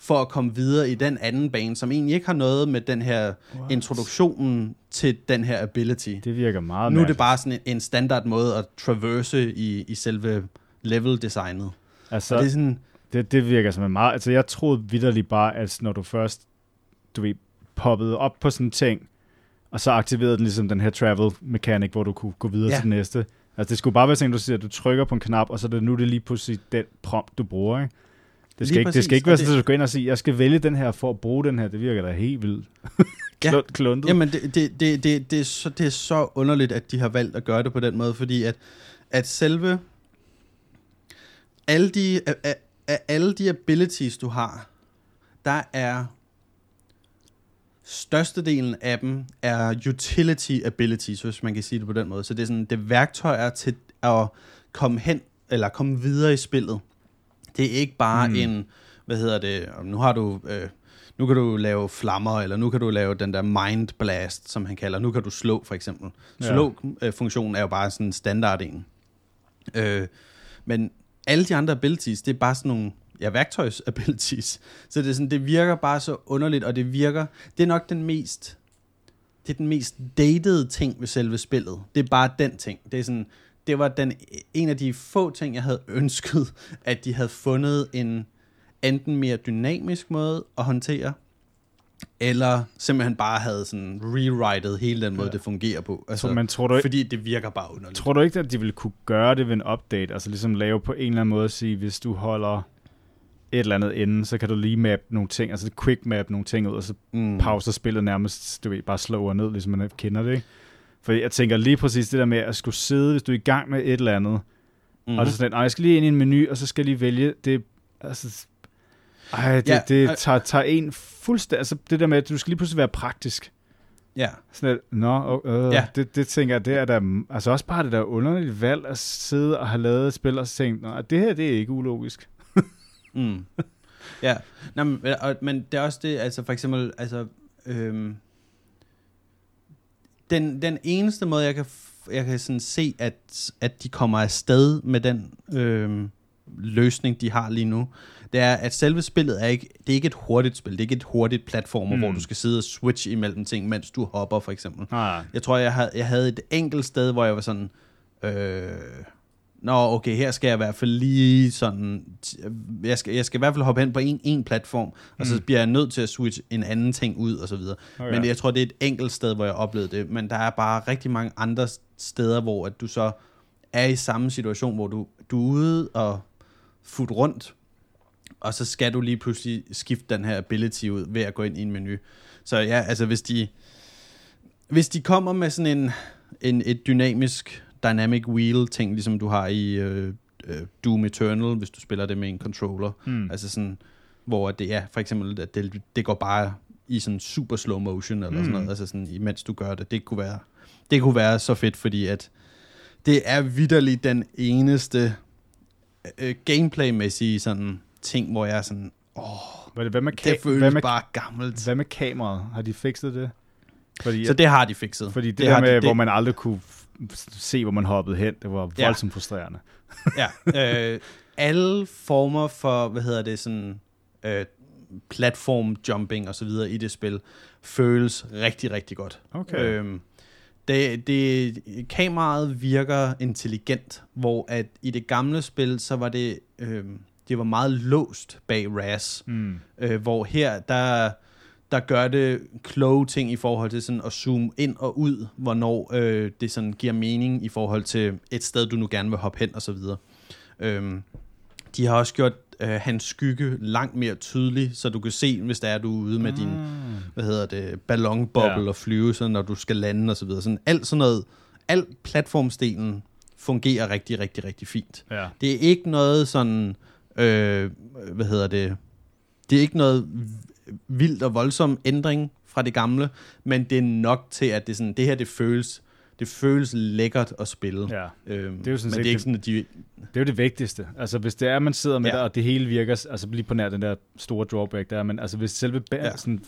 for at komme videre i den anden bane, som egentlig ikke har noget med den her
What?
introduktionen til den her ability.
Det virker meget
Nu er det bare sådan en, en standard måde at traverse i, i selve level-designet.
Altså,
Så det er sådan,
Det, det virker som en meget... Altså, jeg troede vidderligt bare, at når du først, du ved, poppede op på sådan en ting, og så aktiverede den ligesom den her travel mechanic, hvor du kunne gå videre ja. Til næste. Altså, det skulle bare være sådan, at du siger, at du trykker på en knap, og så er det nu det lige pludselig den prompt, du bruger, ikke? Det skal, ikke, det skal ikke være sådan, at du går ind og siger, jeg skal vælge den her for at bruge den her. Det virker da helt vildt. <laughs>
Ja.
Klun- Kluntet.
Jamen, det, det, det, det, det, er så, det er så underligt, at de har valgt at gøre det på den måde, fordi at, at selve alle de, af, af alle de abilities, du har, der er størstedelen af dem er utility abilities, hvis man kan sige det på den måde. Så det er sådan, det er værktøjer til at komme hen, eller komme videre i spillet. Det er ikke bare
Mm.
en, hvad hedder det, nu har du, øh, nu kan du lave flammer, eller nu kan du lave den der mind blast, som han kalder. Nu kan du slå, for eksempel.
Ja.
Slå-funktionen er jo bare sådan en standard en. Øh, men alle de andre abilities, det er bare sådan nogle ja, værktøjs-abilities. Så det, er sådan, det virker bare så underligt, og det virker... Det er nok den mest... Det er den mest dated ting ved selve spillet. Det er bare den ting. Det er sådan... Det var den, en af de få ting, jeg havde <laughs> ønsket, at de havde fundet en enten mere dynamisk måde at håndtere, eller simpelthen bare havde sådan rewritet hele den måde,
Ja.
det fungerer på. Altså,
Så, men tror du, ikke,
fordi det virker bare underligt.
tror du ikke, at de ville kunne gøre det ved en update? Altså ligesom lave på en eller anden måde at sige, hvis du holder et eller andet inde, så kan du lige map nogle ting, altså quick map nogle ting ud, og så
mm.
pauser spillet nærmest, du ved, bare slower ned, ligesom man kender det, ikke? For jeg tænker lige præcis det der med at skulle sidde, hvis du er i gang med et eller andet, mm-hmm.
Mm.
og det er sådan, lidt, "Ej, jeg skal lige ind i en menu, og så skal jeg lige vælge, det, altså, ej, det, ja, det
og-
tager, tager en fuldstændig, altså det der med, at du skal lige pludselig være praktisk.
Ja.
Sådan lidt, nå, øh, ja. Det, det tænker jeg, det er der, altså også bare det der underligt valg at sidde og have lavet et spil, og så tænke, det her, det er ikke ulogisk. <laughs>
Mm. ja, Nå, men, og, men det er også det, altså for eksempel, altså, øhm, den, den eneste måde, jeg kan, jeg kan sådan se, at, at de kommer afsted med den øhm, løsning, de har lige nu, det er, at selve spillet er ikke, det er ikke et hurtigt spil, det er ikke et hurtigt platformer,
Mm.
hvor du skal sidde og switch imellem ting, mens du hopper, for eksempel.
Nej,
Jeg tror, jeg havde, jeg havde et enkelt sted, hvor jeg var sådan, øh, Nå, okay, her skal jeg i hvert fald lige sådan... Jeg skal, jeg skal i hvert fald hoppe hen på en, en platform, og mm. så bliver jeg nødt til at switche en anden ting ud, og så videre. Okay. Men jeg tror, det er et enkelt sted, hvor jeg oplevede det. Men der er bare rigtig mange andre steder, hvor at du så er i samme situation, hvor du, du er ude og fut rundt, og så skal du lige pludselig skifte den her ability ud ved at gå ind i en menu. Så ja, altså hvis de, hvis de kommer med sådan en, en et dynamisk dynamic wheel ting, ligesom du har i øh, øh, Doom Eternal, hvis du spiller det med en controller, mm. altså sådan, hvor det er for eksempel, at det, det går bare i sådan super slow motion eller mm. sådan noget, altså sådan, imens du gør det. Det kunne være, det kunne være så fedt, fordi at det er vidderligt den eneste øh, gameplay-mæssige sådan ting, hvor jeg er sådan, åh,
hvad, hvad med
det føles
hvad med,
bare gammelt.
Hvad med kameraet? Har de fikset det?
Fordi, så det har de fikset.
Fordi det, det der med, de, det... hvor man aldrig kunne se, hvor man hoppede hen, det var voldsomt ja. frustrerende. <laughs>
ja, øh, alle former for, hvad hedder det, sådan øh, platform jumping og så videre i det spil, føles rigtig, rigtig godt.
Okay. Øhm,
det, det, kameraet virker intelligent, hvor at i det gamle spil, så var det, øh, det var meget låst bag RAS, mm. øh, hvor her, der, der gør det kloge ting i forhold til sådan at zoome ind og ud, hvornår øh, det sådan giver mening i forhold til et sted, du nu gerne vil hoppe hen og så videre. Øh, de har også gjort øh, hans skygge langt mere tydelig, så du kan se, hvis der er du ude med mm. din, hvad hedder det, ballonboble ja. og flyve, så når du skal lande og så videre. Sådan alt sådan noget, al platformstenen fungerer rigtig, rigtig, rigtig fint.
Ja.
Det er ikke noget sådan, øh, hvad hedder det, det er ikke noget vildt og voldsom ændring fra det gamle, men det er nok til, at det, sådan, det her det føles det føles lækkert at spille.
Ja.
Øhm, det er jo sådan men det er ikke sådan, at de... Det
er jo det vigtigste. Altså, hvis det er, at man sidder med ja. der, og det hele virker, altså lige på nær den der store drawback der, men altså, hvis selve ja. sådan,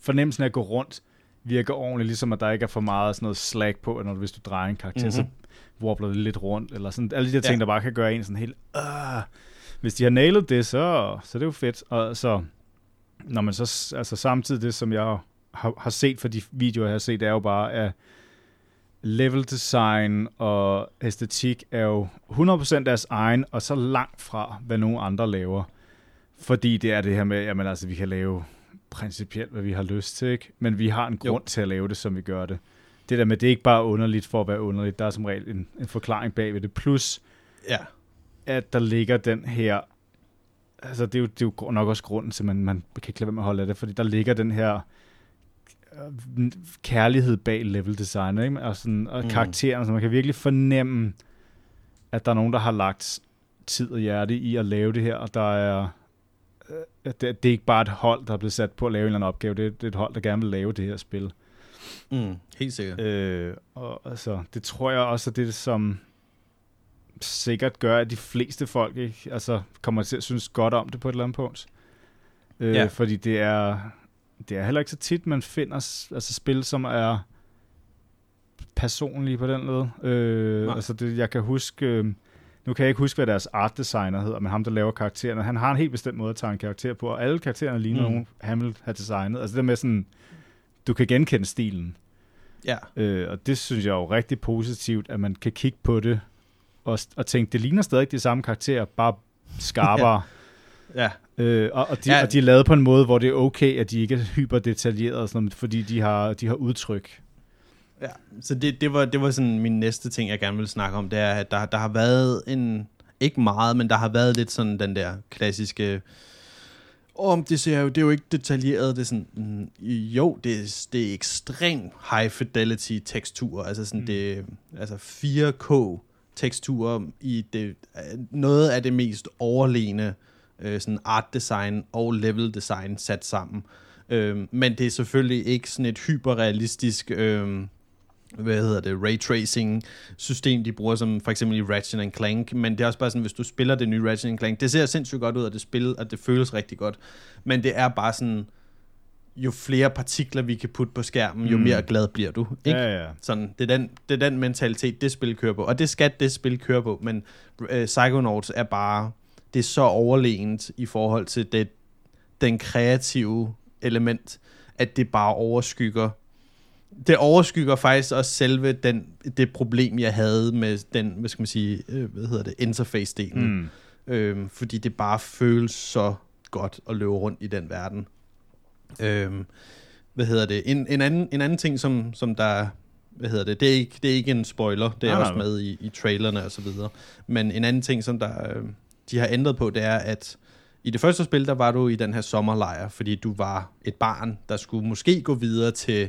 fornemmelsen af at gå rundt virker ordentligt, ligesom at der ikke er for meget sådan noget slag på, når du, hvis du drejer en karakter, mm-hmm. så wobbler det lidt rundt, eller sådan, alle de der ting, ja. der bare kan gøre en sådan helt, øh, hvis de har nailet det, så, så det er jo fedt, og så, når man så, altså samtidig det, som jeg har, har set for de videoer, jeg har set, er jo bare, at level design og æstetik er jo 100% deres egen, og så langt fra, hvad nogen andre laver. Fordi det er det her med, jamen altså, vi kan lave principielt, hvad vi har lyst til, ikke? Men vi har en grund jo. til at lave det, som vi gør det. Det der med, det er ikke bare underligt for at være underligt, der er som regel en, en forklaring bag ved det. Plus,
ja.
at der ligger den her, altså det er jo, det er jo nok også grunden til, at man, man kan ikke lade være med at holde af det, fordi der ligger den her kærlighed bag level design, ikke? Og, sådan, og mm. karaktererne, så man kan virkelig fornemme, at der er nogen, der har lagt tid og hjerte i at lave det her, og der er øh, det, det er ikke bare et hold, der er blevet sat på at lave en eller anden opgave, det er, det er et hold, der gerne vil lave det her spil.
Mm, helt sikkert.
Øh, og altså, det tror jeg også er det, som sikkert gør, at de fleste folk ikke, altså, kommer til at synes godt om det på et eller andet punkt. Øh, ja. Fordi det er, det er heller ikke så tit, man finder altså, spil, som er personlige på den måde. Øh, altså det, jeg kan huske, øh, nu kan jeg ikke huske, hvad deres art designer hedder, men ham, der laver karaktererne, han har en helt bestemt måde at tage en karakter på, og alle karaktererne ligner mm. nogen, han vil have designet. Altså det med sådan, du kan genkende stilen.
Ja.
Øh, og det synes jeg er jo rigtig positivt, at man kan kigge på det og, og tænke, det ligner stadig de samme karakterer, bare skarpere. <laughs>
ja.
Øh, og, og, de, ja. og de er lavet på en måde, hvor det er okay, at de ikke er hyper detaljerede, sådan noget, fordi de har, de har udtryk.
Ja, så det, det, var, det var sådan min næste ting, jeg gerne vil snakke om, det er, at der, der har været en, ikke meget, men der har været lidt sådan den der klassiske, om det ser jo, det er jo ikke detaljeret, det er sådan, mm, jo, det er, det er ekstremt high fidelity tekstur, altså sådan mm. det, altså 4K teksturer i det, noget af det mest overlegne øh, sådan art design og level design sat sammen. Øh, men det er selvfølgelig ikke sådan et hyperrealistisk øh, hvad hedder det, ray tracing system, de bruger som for eksempel i Ratchet Clank, men det er også bare sådan, hvis du spiller det nye Ratchet Clank, det ser sindssygt godt ud, at det spil, at det føles rigtig godt, men det er bare sådan, jo flere partikler vi kan putte på skærmen, jo mm. mere glad bliver du. Ikke?
Ja, ja.
Sådan, det, er den, det er den mentalitet, det spil kører på. Og det skal det spil køre på, men uh, Psychonauts er bare det er så overlegent i forhold til det, den kreative element, at det bare overskygger det overskygger faktisk også selve den, det problem, jeg havde med den, hvad skal man sige, øh, hvad hedder det, interface-delen. Mm. Øhm, fordi det bare føles så godt at løbe rundt i den verden. Øhm, hvad hedder det? En, en, anden, en anden ting, som, som der hvad hedder det, det er ikke, det er ikke en spoiler, det er ah, også med i, i trailerne og så videre. Men en anden ting, som der, øh, de har ændret på, det er, at i det første spil, der var du i den her sommerlejr, fordi du var et barn, der skulle måske gå videre til,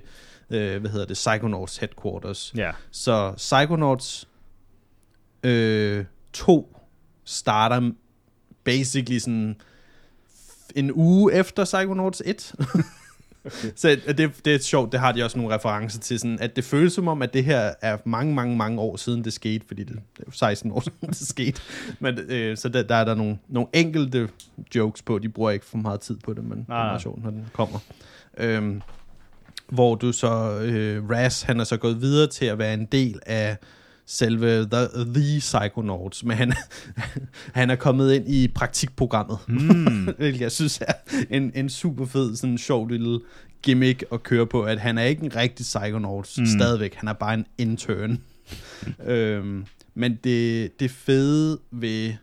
øh, hvad hedder det, Psychonauts headquarters.
Ja.
Så Psychonauts øh, 2 starter basically sådan en uge efter Psychonauts 1. Okay. <laughs> Så det, det er sjovt, det har de også nogle referencer til, sådan, at det føles som om, at det her er mange, mange, mange år siden det skete, fordi det, det er 16 år siden det skete. Men, øh, så der, der er der nogle, nogle enkelte jokes på, de bruger ikke for meget tid på det, men ah. det er meget sjovt, når den kommer. Øhm, hvor du så, øh, Raz, han er så gået videre til at være en del af selve The, the Psychonauts, men han, <laughs> han er kommet ind i praktikprogrammet, mm. <laughs> hvilket jeg synes er en, en super fed, sådan sjov lille gimmick at køre på, at han er ikke en rigtig Psychonauts mm. stadigvæk, han er bare en intern. øhm, men det, det fede ved,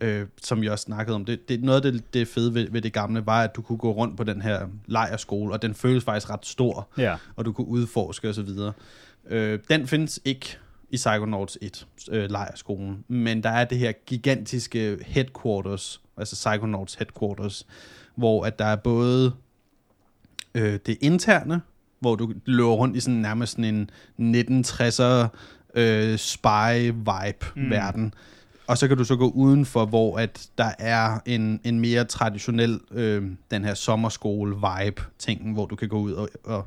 øh, som jeg også snakkede om, det, det, noget af det, det fede ved, ved det gamle, var, at du kunne gå rundt på den her lejerskole, og den føles faktisk ret stor,
ja.
og du kunne udforske osv. Øh, den findes ikke i Psychonauts 1, øh, lejerskolen. Men der er det her gigantiske headquarters, altså Psychonauts headquarters, hvor at der er både øh, det interne, hvor du løber rundt i sådan nærmest sådan en 1960'er øh, spy-vibe-verden. Mm. Og så kan du så gå udenfor, hvor at der er en, en mere traditionel, øh, den her sommerskole-vibe-ting, hvor du kan gå ud og, og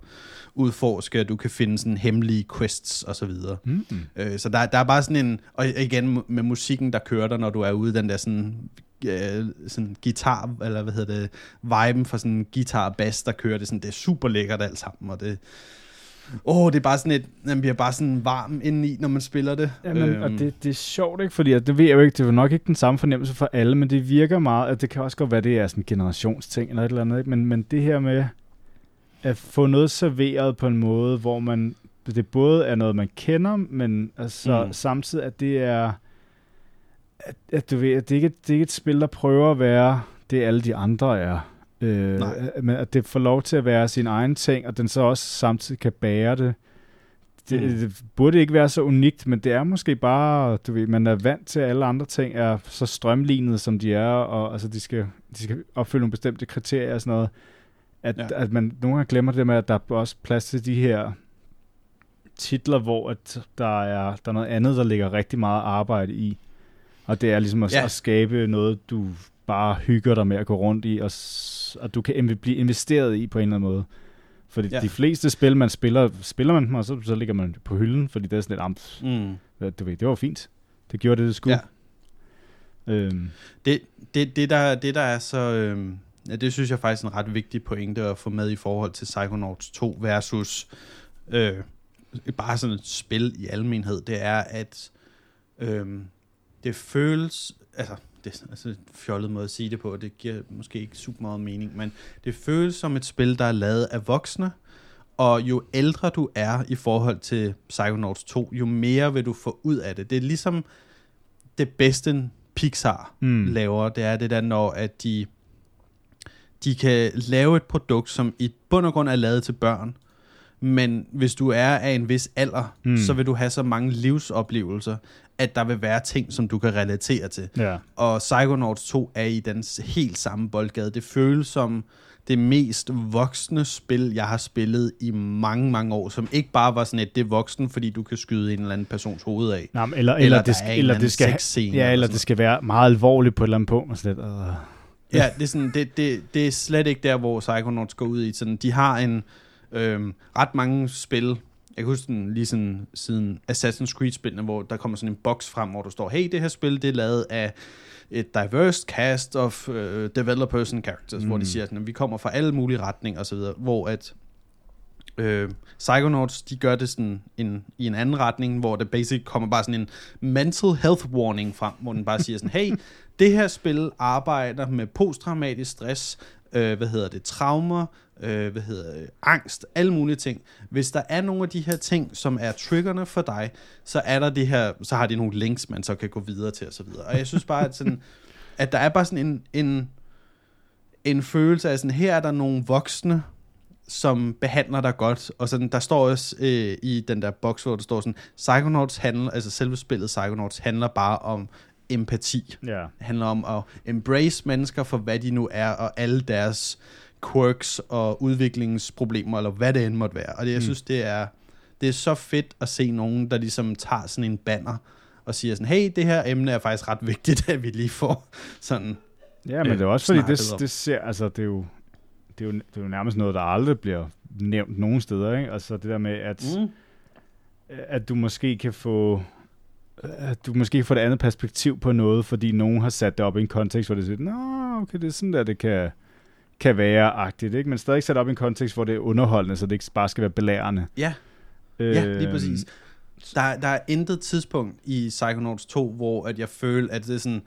udforske, og du kan finde sådan hemmelige quests og så videre. Mm. Øh, så der, der er bare sådan en, og igen med musikken, der kører der, når du er ude, den der sådan øh, sådan guitar, eller hvad hedder det, viben for sådan guitar og bass, der kører det sådan, det er super lækkert alt sammen, og det, Åh, oh, det er bare sådan et, man bliver bare sådan varm indeni, når man spiller det.
Jamen, øhm. og det, det er sjovt, ikke? Fordi det ved jeg jo ikke, det er nok ikke den samme fornemmelse for alle, men det virker meget, at det kan også godt være, det er sådan en generationsting eller et eller andet, ikke? Men, men det her med, at få noget serveret på en måde, hvor man det både er noget, man kender, men altså mm. samtidig, at det er at, at du ved, at det ikke, det er ikke et spil, der prøver at være det, alle de andre er. Øh, men at det får lov til at være sin egen ting, og den så også samtidig kan bære det. Det, mm. det burde ikke være så unikt, men det er måske bare, du ved, man er vant til, at alle andre ting er så strømlignet, som de er, og altså, de, skal, de skal opfylde nogle bestemte kriterier og sådan noget. At, ja. at man nogle gange glemmer det med, at der er også plads til de her titler, hvor at der, er, der er noget andet, der ligger rigtig meget arbejde i. Og det er ligesom at, ja. at skabe noget, du bare hygger dig med at gå rundt i, og, og du kan blive investeret i på en eller anden måde. Fordi ja. de fleste spil, man spiller, spiller man dem, og så, så ligger man på hylden, fordi det er sådan lidt amt. Mm. Du ved, det var fint. Det gjorde det, det skulle.
Ja. Øhm. Det, det, det, der, det, der er så... Øhm, ja, det synes jeg faktisk er en ret vigtig pointe at få med i forhold til Psychonauts 2 versus øh, bare sådan et spil i almenhed. Det er, at øhm, det føles... Altså, det er altså en fjollet måde at sige det på, det giver måske ikke super meget mening, men det føles som et spil, der er lavet af voksne, og jo ældre du er i forhold til Psychonauts 2, jo mere vil du få ud af det. Det er ligesom det bedste Pixar mm. laver, det er det der, når at de, de kan lave et produkt, som i bund og grund er lavet til børn, men hvis du er af en vis alder, mm. så vil du have så mange livsoplevelser, at der vil være ting, som du kan relatere til.
Ja.
Og Psychonauts 2 er i den helt samme boldgade. Det føles som det mest voksne spil, jeg har spillet i mange, mange år, som ikke bare var sådan et, det er voksen, fordi du kan skyde en eller anden persons hoved af.
Nej, eller, eller, eller, det, skal, eller, det skal, ja, eller det skal være meget alvorligt på et eller andet punkt. Sådan lidt, uh.
Ja, det er, sådan, det, det, det er slet ikke der, hvor Psychonauts går ud i. Sådan, de har en øhm, ret mange spil, jeg kan huske den lige sådan, siden Assassin's Creed-spillene, hvor der kommer sådan en boks frem, hvor der står, hey, det her spil, det er lavet af et diverse cast of uh, developers and characters, mm. hvor de mm. siger, at vi kommer fra alle mulige retninger osv., hvor at øh, Psychonauts, de gør det sådan en, i en anden retning, hvor det basic kommer bare sådan en mental health warning frem, hvor den bare siger sådan, hey, det her spil arbejder med posttraumatisk stress, øh, hvad hedder det, traumer, øh, hvad hedder det, angst, alle mulige ting. Hvis der er nogle af de her ting, som er triggerne for dig, så er der det her, så har de nogle links, man så kan gå videre til og så videre. Og jeg synes bare, at, sådan, at der er bare sådan en, en, en følelse af sådan, her er der nogle voksne, som behandler dig godt, og sådan, der står også øh, i den der boks, hvor der står sådan, Psychonauts handler, altså selve spillet Psychonauts handler bare om empati.
Ja.
Det handler om at embrace mennesker for, hvad de nu er, og alle deres quirks og udviklingsproblemer, eller hvad det end måtte være. Og det, jeg
Mm.
synes, det er, det er så fedt at se nogen, der ligesom tager sådan en banner, og siger sådan, hey, det her emne er faktisk ret vigtigt, at vi lige får sådan.
Ja, men
øh,
det er også fordi, det, det ser, altså det er jo, det er jo, det er jo nærmest noget, der aldrig bliver nævnt nogen steder, ikke? Altså det der med, at, mm. at du måske kan få, at du måske kan få et andet perspektiv på noget, fordi nogen har sat det op i en kontekst, hvor det siger, nå, okay, det er sådan der, det kan, kan være agtigt, ikke? Men stadig sat op i en kontekst, hvor det er underholdende, så det ikke bare skal være belærende.
Ja, Ja, lige
Øhm,
præcis. Der, der er intet tidspunkt i Psychonauts 2, hvor at jeg føler, at det er sådan,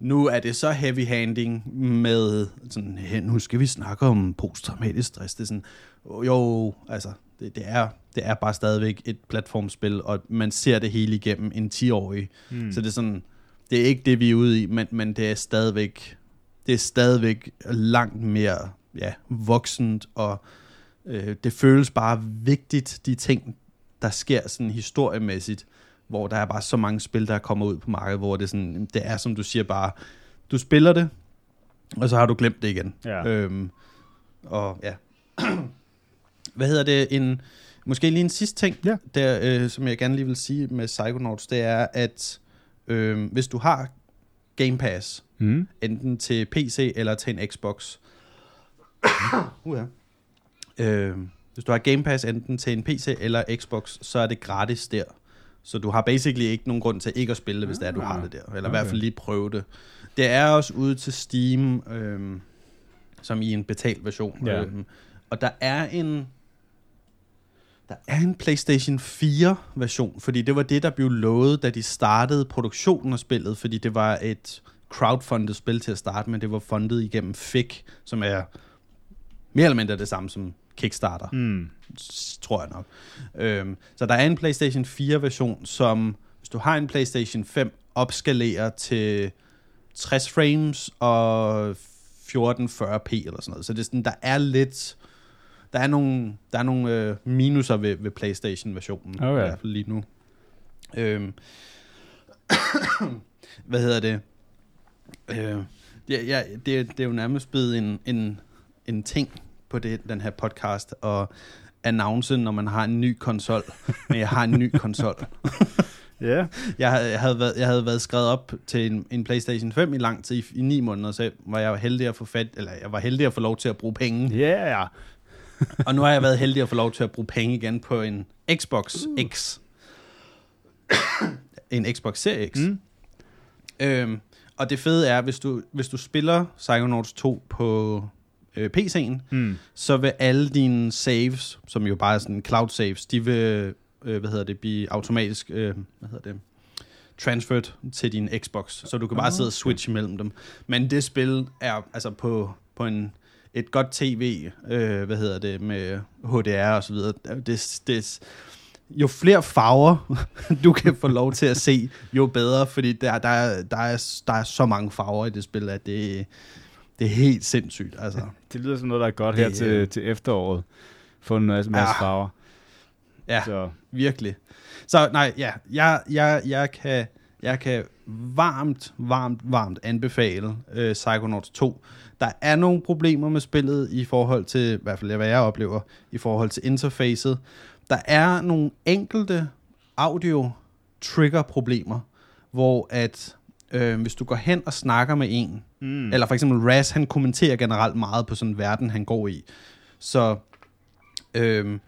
nu er det så heavy-handing med sådan, "Hey, nu skal vi snakke om posttraumatisk stress. Det er sådan, jo, altså, det, det, er, det er bare stadigvæk et platformspil, og man ser det hele igennem en 10-årig.
Hmm.
Mm. Så det er sådan, det er ikke det, vi er ude i, men, men det er stadigvæk, det er stadigvæk langt mere ja, voksent, og øh, det føles bare vigtigt, de ting, der sker sådan historiemæssigt, hvor der er bare så mange spil, der kommer ud på markedet, hvor det, sådan, det er, som du siger, bare, du spiller det, og så har du glemt det igen.
Ja.
Øhm, og ja. <clears throat> Hvad hedder det? En, måske lige en sidste ting,
Ja.
der, øh, som jeg gerne lige vil sige med Psychonauts, det er, at øh, hvis du har Game Pass,
Mm.
enten til PC eller til en Xbox. <coughs> uh, ja. øh, hvis du har Game Pass enten til en PC eller Xbox, så er det gratis der. Så du har basically ikke nogen grund til ikke at spille det, hvis det er, du har det der. Eller okay. i hvert fald lige prøve det. Det er også ude til Steam, øh, som i en betalt version.
Ja.
Øh, og der er en... Der er en PlayStation 4 version, fordi det var det, der blev lovet, da de startede produktionen af spillet, fordi det var et crowdfundet spil til at starte med. Det var fundet igennem FIC, som er mere eller mindre det samme som Kickstarter,
Mm.
tror jeg nok. Øhm, så der er en PlayStation 4 version, som hvis du har en PlayStation 5, opskalerer til 60 frames og 1440p eller sådan noget. Så det er sådan, der er lidt... Der er nogle, der er nogle øh, minuser ved, ved PlayStation-versionen,
Okay.
i hvert fald lige nu. Øhm, <coughs> hvad hedder det? Øh, ja, ja, det, det er jo nærmest blevet en, en, en ting på det, den her podcast, og announce, når man har en ny konsol. Men jeg har en ny konsol. <laughs>
Ja.
Jeg, havde- jeg, havde været, jeg havde været skrevet op til en, en PlayStation 5 i lang tid, i, i ni måneder, så var jeg heldig at få fat, eller jeg var heldig at få lov til at bruge penge.
Ja, ja. <laughs>
Og nu har jeg været heldig at få lov til at bruge penge igen på en Xbox X. en Xbox Series X.
Mm.
Øhm, og det fede er, hvis du, hvis du spiller Psychonauts 2 på øh, PC'en,
Mm.
så vil alle dine saves, som jo bare er sådan cloud saves, de vil, øh, hvad hedder det, blive automatisk, øh, hvad hedder det, transferred til din Xbox, så du kan bare
Ah,
sidde og switche mellem dem. Men det spil er altså på, på en, et godt tv, øh, hvad hedder det, med HDR og så videre, det, det, jo flere farver <laughs> du kan få lov til at se, jo bedre, fordi der, der, er, der, er, der er så mange farver i det spil, at det, det er helt sindssygt. Altså. <laughs>
Det lyder som noget, der er godt her
Det,
til,
øh,
til efteråret. Få en masse, masse
Ja.
farver.
Ja.
Så,
Virkelig. Så nej, ja, jeg, jeg, jeg, kan, jeg kan varmt, varmt, varmt anbefale øh, Psychonauts 2. Der er nogle problemer med spillet i forhold til, i hvert fald hvad jeg oplever, i forhold til interfacet. Der er nogle enkelte audio trigger problemer, hvor at øh, hvis du går hen og snakker med en,
mm.
eller for eksempel Raz, han kommenterer generelt meget på sådan en verden, han går i. Så øhm,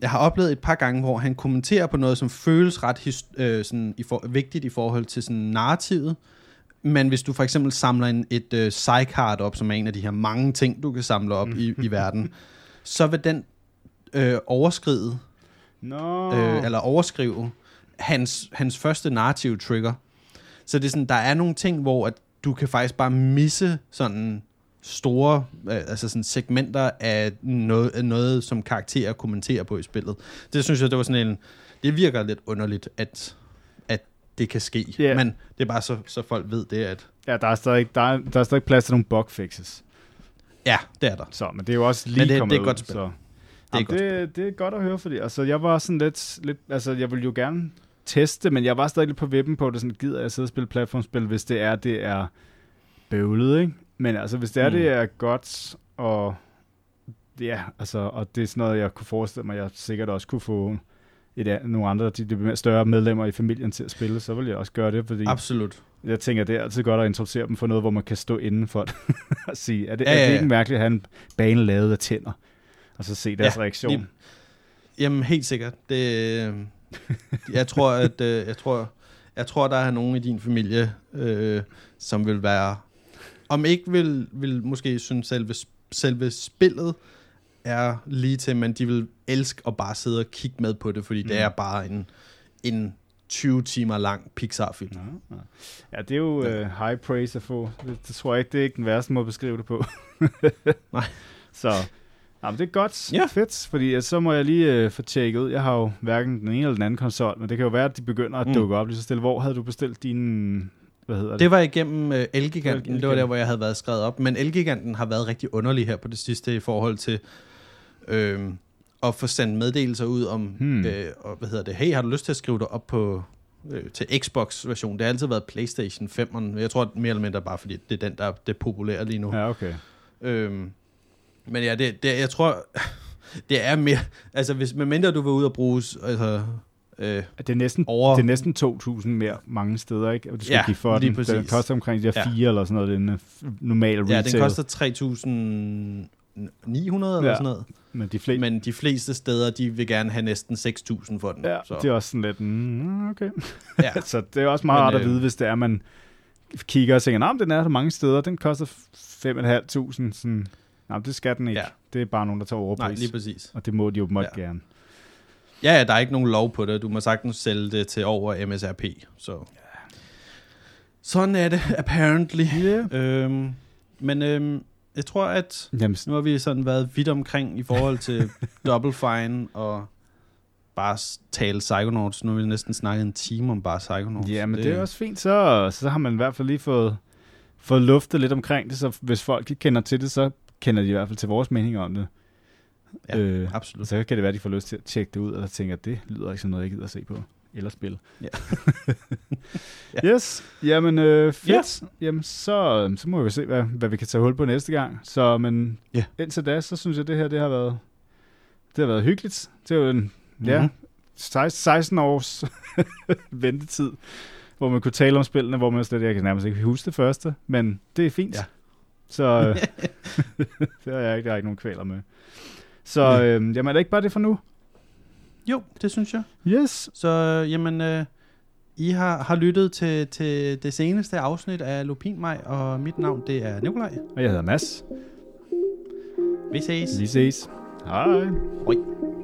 jeg har oplevet et par gange, hvor han kommenterer på noget, som føles ret his- øh, sådan i for- vigtigt i forhold til sådan narrativet. Men hvis du for eksempel samler en, et øh, sidecard op, som er en af de her mange ting, du kan samle op i, i <laughs> verden, så vil den øh, overskride,
Nå.
øh, eller overskrive hans, hans første narrative trigger. Så det er sådan, der er nogle ting, hvor at du kan faktisk bare misse sådan store øh, altså sådan segmenter af noget, af noget, som karakterer kommenterer på i spillet. Det synes jeg, det var sådan en... Det virker lidt underligt, at, at det kan ske.
Ja.
Men det er bare så, så folk ved det, at
Ja, der er stadig, der er, der er stadig plads til nogle bug fixes.
ja, det er der.
Så, men det er jo også lige
Men det-
kommet
det er
ud,
godt spil.
Så.
Det er
Jamen,
godt
det, det er godt at høre, fordi altså, jeg var sådan lidt, lidt, altså jeg ville jo gerne teste, men jeg var stadig lidt på vippen på det, sådan gider jeg sidde og spille platformspil, hvis det er, det er bøvlet, ikke? Men altså, hvis det er,
Mm.
det er godt, og ja, altså, og det er sådan noget, jeg kunne forestille mig, jeg sikkert også kunne få et, nogle andre, de, de større medlemmer i familien til at spille, så vil jeg også gøre det, fordi
Absolut.
jeg tænker, det er altid godt at introducere dem for noget, hvor man kan stå inden for det <laughs> og sige, er det,
Ja,
er
ja,
det
ja.
ikke mærkeligt at have en bane lavet af tænder, og så se deres
Ja,
reaktion?
lige- Jamen, helt sikkert. Det, øh, jeg tror, at øh, jeg tror, jeg tror, der er nogen i din familie, øh, som vil være, om ikke vil, vil måske synes selve, selve spillet er lige til, men de vil elske at bare sidde og kigge med på det, fordi mm. det er bare en, en 20 timer lang Pixar-film.
Nå, nå. Ja, det er jo
Ja.
uh, high praise at få. Det, det tror jeg ikke, det er ikke den værste måde at beskrive det på. <laughs>
Nej.
Så jamen, det er godt.
Ja.
Fedt, fordi uh, så må jeg lige uh, få tjekket ud. Jeg har jo hverken den ene eller den anden konsol, men det kan jo være, at de begynder at
Mm.
dukke op lige så stille. Hvor havde du bestilt din... Hvad hedder det?
Det var igennem øh, Elgiganten, det var der, hvor jeg havde været skrevet op. Men Elgiganten har været rigtig underlig her på det sidste i forhold til øh, at få sendt meddelelser ud om,
Hmm.
øh, og, hvad hedder det, hey, har du lyst til at skrive dig op på øh, til Xbox-version? Det har altid været PlayStation 5'eren. Jeg tror mere eller mindre bare, fordi det er den, der er det populære lige nu.
Ja, okay.
Øhm, men ja, det, det, jeg tror, <laughs> det er mere, altså hvis, medmindre du vil ud og bruges, altså, øh,
Det er næsten,
over,
det er næsten 2.000 mere mange steder, ikke? Du skal
Ja,
give for
lige
den. Den
præcis.
koster omkring de der
Ja.
fire eller sådan noget. Den uh, normale
ja,
retail.
den koster 3.900 eller
Ja.
sådan noget.
Men de fleste...
Men de fleste steder, de vil gerne have næsten 6.000 for den.
Ja,
så.
det er også sådan lidt, mm, okay.
ja. <laughs>
så det er også meget
Men,
rart at
øh,
vide, hvis det er, man kigger og tænker, nah, den er der mange steder, den koster 5.500, sådan, nej, det skal den ikke.
Ja.
Det er bare nogen, der tager
Nej,
overpris.
lige præcis.
og det må de jo måtte
Ja.
ja. gerne.
Ja, ja, der er ikke nogen lov på det. Du må sagtens sælge det til over MSRP. Så. Sådan er det, apparently.
Yeah.
Øhm, men øhm, jeg tror, at
Jamen,
nu har vi sådan været vidt omkring i forhold til <laughs> Double Fine og bare tale Psychonauts. Nu har vi næsten snakket en time om bare Psychonauts.
ja, men det, det er også fint, så, så har man i hvert fald lige fået, fået luftet lidt omkring det, så hvis folk ikke kender til det, så kender de i hvert fald til vores mening om det.
Ja,
øh,
Absolut.
så kan det være, at de får lyst til at tjekke det ud, og tænker, at det lyder ikke som noget, jeg gider at se på. Eller spille.
Ja. <laughs>
ja. Yes, jamen øh, fedt. Ja. Jamen så, så må vi se, hvad, hvad vi kan tage hul på næste gang. Så, men
Ja.
indtil da, så synes jeg, det her det har været, det har været hyggeligt. Det er jo en, ja,
Mhm.
16, 16 års <laughs> ventetid, hvor man kunne tale om spillene, hvor man slet jeg kan nærmest ikke huske det første, men det er fint.
Ja.
Så øh, <laughs> <laughs> det har jeg ikke, der er ikke nogen kvaler med. Så øh, jamen er det ikke bare det for nu?
Jo, det synes jeg.
Yes.
Så jamen, øh, I har, har lyttet til, til det seneste afsnit af Lupin mig, og mit navn det er Nikolaj.
Og jeg hedder Mads.
Vi ses.
Vi ses. Hej.
Hej.